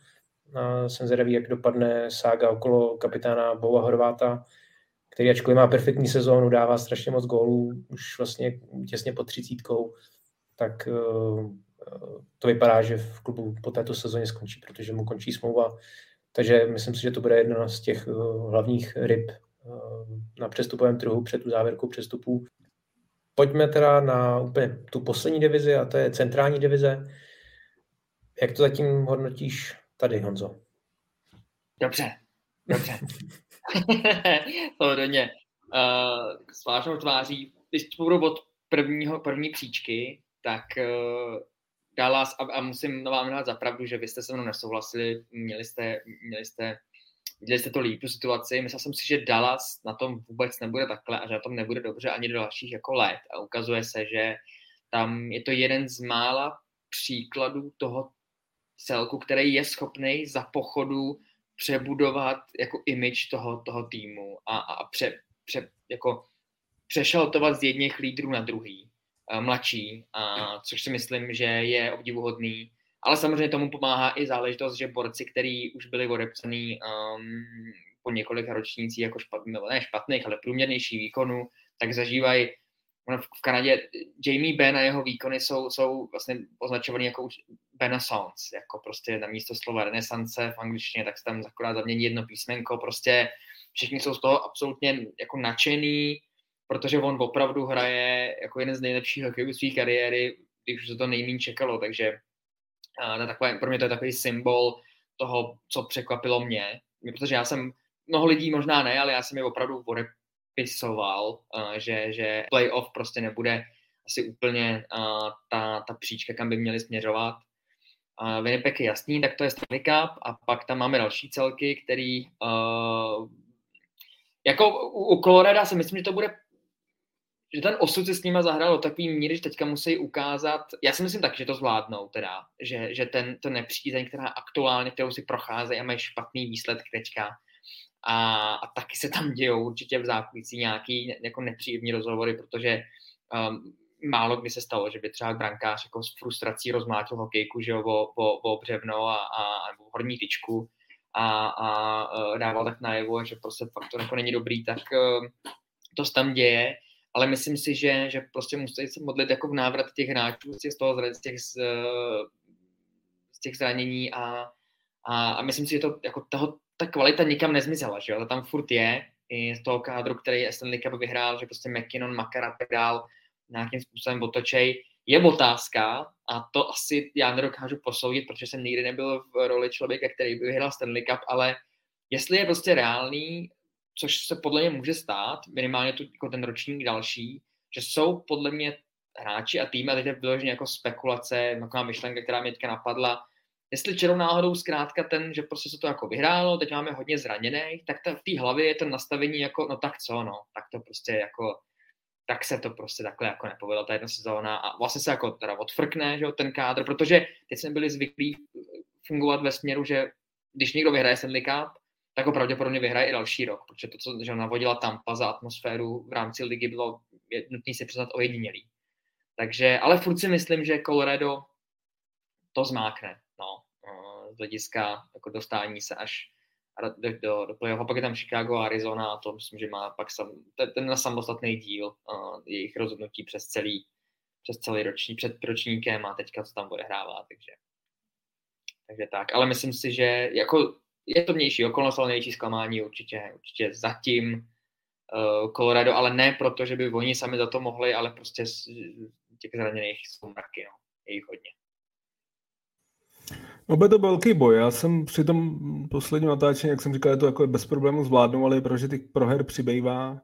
Jsem zvědavý, jak dopadne sága okolo kapitána Bova Horváta, který ačkoliv má perfektní sezónu, dává strašně moc gólů, už vlastně těsně pod třicítkou, tak to vypadá, že v klubu po této sezóně skončí, protože mu končí smlouva. Takže myslím si, že to bude jedna z těch hlavních ryb na přestupovém trhu před tu závěrku přestupů. Pojďme teda na úplně tu poslední divizi, a to je centrální divize. Jak to zatím hodnotíš tady, Honzo? Dobře, dobře. *laughs* Pohodlně. Uh, s vážnou tváří, když půjdu od prvního, první příčky, tak uh, Dallas, a, a musím vám dát zapravdu, že vy jste se mnou nesouhlasili, měli jste, měli jste, viděli jste to líp, tu situaci. Myslel jsem si, že Dallas na tom vůbec nebude takhle a že na tom nebude dobře ani do dalších jako let. A ukazuje se, že tam je to jeden z mála příkladů toho celku, který je schopný za pochodu přebudovat jako image toho, toho týmu a, a pře, pře, jako přešaltovat z jedných lídrů na druhý, mladší, a, což si myslím, že je obdivuhodný. Ale samozřejmě tomu pomáhá i záležitost, že borci, kteří už byli odepsaný um, po několika ročnících jako špatný, ne špatných, ale průměrnější výkonu, tak zažívají v Kanadě Jamie Benn a jeho výkony jsou, jsou vlastně označovaný jako renaissance, jako prostě na místo slova renesance v angličtině, tak se tam akorát zamění jedno písmenko, prostě všichni jsou z toho absolutně jako nadšený, protože on opravdu hraje jako jeden z nejlepších hokejů své kariéry, když se to nejméně čekalo, takže to takové, pro mě to je takový symbol toho, co překvapilo mě, protože já jsem, mnoho lidí možná ne, ale já jsem je opravdu odepisoval, že, že playoff prostě nebude asi úplně ta, ta příčka, kam by měli směřovat. Winnipeg je jasný, tak to je Stanley Cup a pak tam máme další celky, který jako u, u Colorado si myslím, že to bude že ten osud se s nima zahrál do takový míry, že teďka musí ukázat, já si myslím tak, že to zvládnou teda, že, že ten, to nepřízeň, která aktuálně, kterou si procházejí a mají špatný výsledek teďka, a, a taky se tam dějou určitě v zákulisí nějaký jako nepříjemní rozhovory, protože um, málo kdy se stalo, že by třeba brankář jako s frustrací rozmátil hokejku, že jo, o, o, o břevno a, a nebo horní tyčku a, a e, dával tak najevo, že prostě fakt to jako není dobrý, tak e, to se tam děje, ale myslím si, že, že prostě musí se modlit jako v návrat těch hráčů z těch, z toho, z těch, z, z těch zranění a, a, a myslím si, že to, jako toho, ta kvalita nikam nezmizela, že jo, tam furt je, i z toho kádru, který Stanley Cup vyhrál, že prostě McKinnon, Makara tak dál, nějakým způsobem otočej, je otázka a to asi já nedokážu posoudit, protože jsem nikdy nebyl v roli člověka, který by vyhrál Stanley Cup, ale jestli je prostě reálný, což se podle mě může stát, minimálně tu, jako ten ročník další, že jsou podle mě hráči a týmy, a teď je vyloženě jako spekulace, taková myšlenka, která mě teďka napadla, jestli čerou náhodou zkrátka ten, že prostě se to jako vyhrálo, teď máme hodně zraněných, tak ta, v té hlavě je to nastavení jako, no tak co, no, tak to prostě jako tak se to prostě takhle jako nepovedlo ta jedna sezóna a vlastně se jako teda odfrkne, že jo, ten kádr, protože teď jsme byli zvyklí fungovat ve směru, že když někdo vyhraje Stanley Cup, tak ho pravděpodobně vyhraje i další rok, protože to, co že navodila Tampa za atmosféru v rámci ligy, bylo nutné si přiznat ojedinělý. Takže, ale furt si myslím, že Colorado to zmákne, no, z hlediska jako dostání se až do, do, do playoff. A pak je tam Chicago a Arizona a to myslím, že má pak sam, ten, ten samostatný díl uh, jejich rozhodnutí přes celý, přes celý roční, před ročníkem a teďka co tam odehrává, takže, takže tak. Ale myslím si, že jako je to vnější okolnost, ale největší zklamání určitě, určitě zatím uh, Colorado, ale ne proto, že by oni sami za to mohli, ale prostě z těch zraněných jsou mraky, no. je jich hodně. No to velký boj. Já jsem při tom posledním natáčení, jak jsem říkal, je to jako bez problémů zvládnou, ale protože těch proher přibývá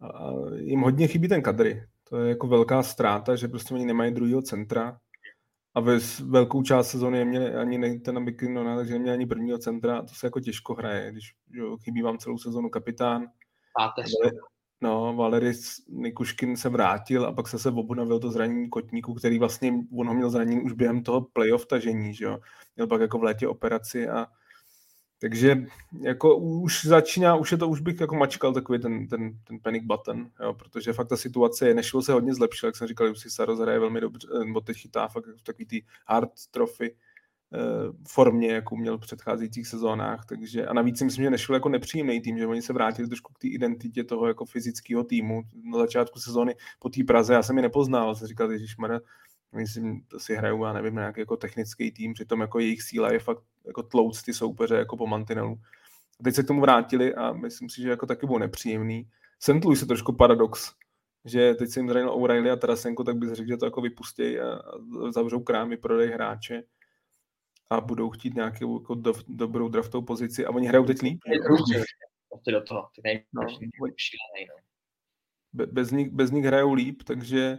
a jim hodně chybí ten kadry. To je jako velká ztráta, že prostě oni nemají druhého centra a ve velkou část sezóny neměli ani ten McKinnona, takže neměli ani prvního centra to se jako těžko hraje, když jo, chybí vám celou sezónu kapitán. Páteř. No, Valeris Nikuškin se vrátil a pak se se obnovil to zranění kotníku, který vlastně, on ho měl zranění už během toho playoff tažení, že jo. Měl pak jako v létě operaci a takže jako už začíná, už je to, už bych jako mačkal takový ten, ten, ten panic button, jo, protože fakt ta situace je, nešlo se hodně zlepšil, jak jsem říkal, už si Saros hraje velmi dobře, nebo teď chytá fakt takový ty hard trophy, Eh, formě, jakou měl v předcházejících sezónách, takže a navíc si myslím, že nešel jako nepříjemný tým, že oni se vrátili trošku k té identitě toho jako fyzického týmu. Na začátku sezóny po té Praze já jsem je nepoznal, jsem říkal, že myslím, to si hrajou, já nevím, nějaký jako technický tým, přitom jako jejich síla je fakt jako tlouc ty soupeře jako po mantinelu. A teď se k tomu vrátili a myslím si, že jako taky byl nepříjemný. St. Louis je trošku paradox, že teď se jim zranil O'Reilly a Tarasenko, tak bych řekl, že to jako vypustí a zavřou krámy, prodej hráče a budou chtít nějakou jako do, dobrou draftovou pozici a oni hrajou teď líp. Prostě do toho, no, Be, bez, nich, bez nich hrajou líp, takže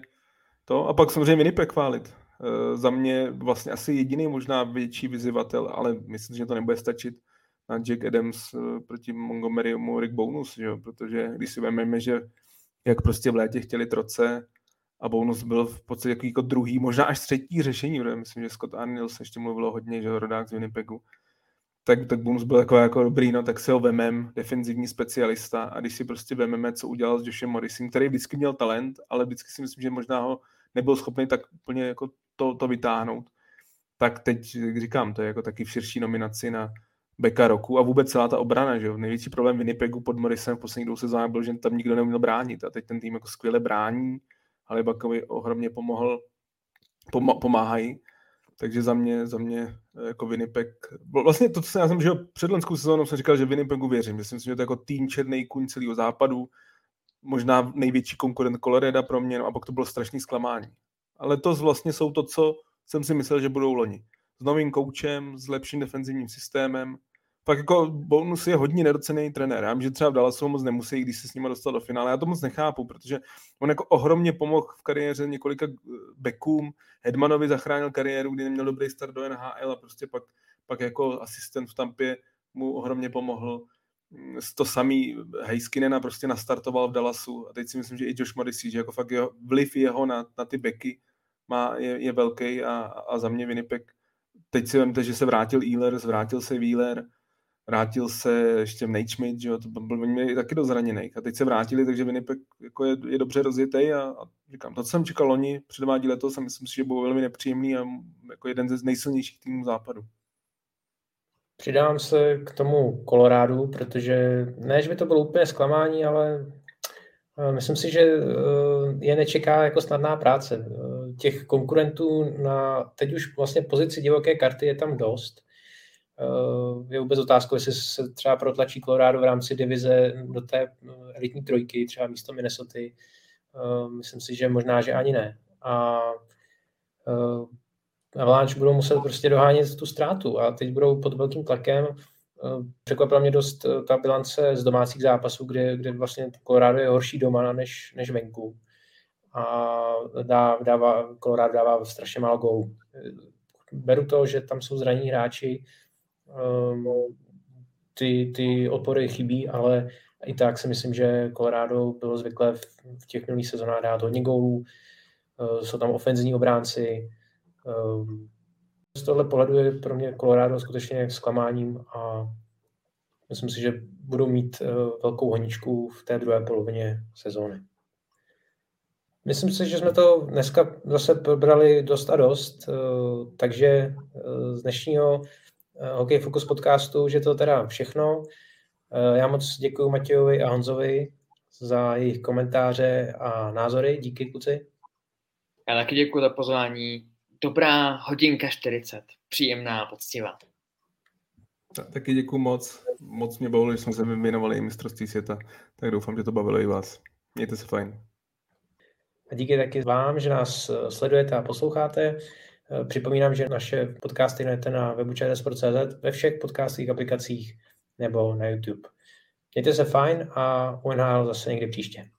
to. A pak samozřejmě Winnipeg chválit. E, za mě vlastně asi jediný možná větší vyzývatel, ale myslím, že to nebude stačit na Jack Adams e, proti Montgomerymu Rick Bonus, že jo? protože když si vezmeme, že jak prostě v létě chtěli troce, a bonus byl v podstatě jako, jako druhý, možná až třetí řešení, protože myslím, že Scott Arnils ještě mluvilo hodně, že rodák z Winnipegu. Tak, tak bonus byl jako, jako dobrý, no tak si ho vemem, defenzivní specialista a když si prostě vememe, co udělal s Joshem Morrisem, který vždycky měl talent, ale vždycky si myslím, že možná ho nebyl schopný tak úplně jako to, to vytáhnout. Tak teď, jak říkám, to je jako taky v širší nominaci na beka roku a vůbec celá ta obrana, že jo. Největší problém Winnipegu pod Morrisem v posledních dvou sezónách byl, že tam nikdo neuměl bránit a teď ten tým jako skvěle brání, Halibakovi ohromně pomohl, pomáhají. Takže za mě, za mě eh, jako Winnipeg, vlastně to, co jsem, já jsem, že před lenskou sezónou jsem říkal, že Winnipegu věřím. Myslím si, že to je jako tým černý kuň celého západu, možná největší konkurent Coloreda pro mě, no a pak to bylo strašný zklamání. Ale to vlastně jsou to, co jsem si myslel, že budou loni. S novým koučem, s lepším defenzivním systémem, fakt jako bonus je hodně nedocený trenér. Já vím, že třeba v Dallasu moc nemusí, když se s nimi dostal do finále. Já to moc nechápu, protože on jako ohromně pomohl v kariéře několika bekům. Hedmanovi zachránil kariéru, kdy neměl dobrý start do NHL a prostě pak, pak jako asistent v Tampě mu ohromně pomohl. To samý Heiskinena prostě nastartoval v Dallasu a teď si myslím, že i Josh Morrissey, že jako fakt jeho, vliv jeho na, na ty beky má, je, je velký a, a za mě Winnipeg teď si vemte, že se vrátil Ehlers, vrátil se Wheeler, vrátil se ještě Schmidt, že jo, to byl měli taky do zraněných. A teď se vrátili, takže Winnipeg jako je, je dobře rozjetý a, a, říkám, to, co jsem čekal loni, předvádí letos a myslím si, že byl velmi nepříjemný a jako jeden ze nejsilnějších týmů západu. Přidám se k tomu Kolorádu, protože ne, že by to bylo úplně zklamání, ale eh, myslím si, že eh, je nečeká jako snadná práce. Eh, těch konkurentů na teď už vlastně pozici divoké karty je tam dost je vůbec otázkou, jestli se třeba protlačí Colorado v rámci divize do té elitní trojky, třeba místo Minnesota. Myslím si, že možná, že ani ne. A Avalanche budou muset prostě dohánět tu ztrátu a teď budou pod velkým tlakem. Překvapila mě dost ta bilance z domácích zápasů, kde, kde vlastně Colorado je horší doma než, než venku. A dá, dává, Colorado dává strašně málo gólů. Beru to, že tam jsou zraní hráči, um, ty, ty opory chybí, ale i tak si myslím, že Colorado bylo zvyklé v, těch minulých sezónách dát hodně gólů, jsou tam ofenzivní obránci. Um, z tohle pohledu je pro mě Colorado skutečně zklamáním a myslím si, že budou mít uh, velkou honičku v té druhé polovině sezóny. Myslím si, že jsme to dneska zase probrali dost a dost, uh, takže z dnešního Eh, Hokej Focus podcastu, že to teda všechno. Eh, já moc děkuji Matějovi a Honzovi za jejich komentáře a názory. Díky, kluci. Já taky děkuji za pozvání. Dobrá hodinka 40. Příjemná, poctivá. Taky děkuji moc. Moc mě bavilo, že jsme se věnovali i mistrovství světa. Tak doufám, že to bavilo i vás. Mějte se fajn. A díky taky vám, že nás eh, sledujete a posloucháte. Eh, připomínám, že naše podcasty najdete na webu čtsport.cz ve všech podcastových aplikacích nebo na YouTube. Mějte se fajn a UNHL zase někdy příště.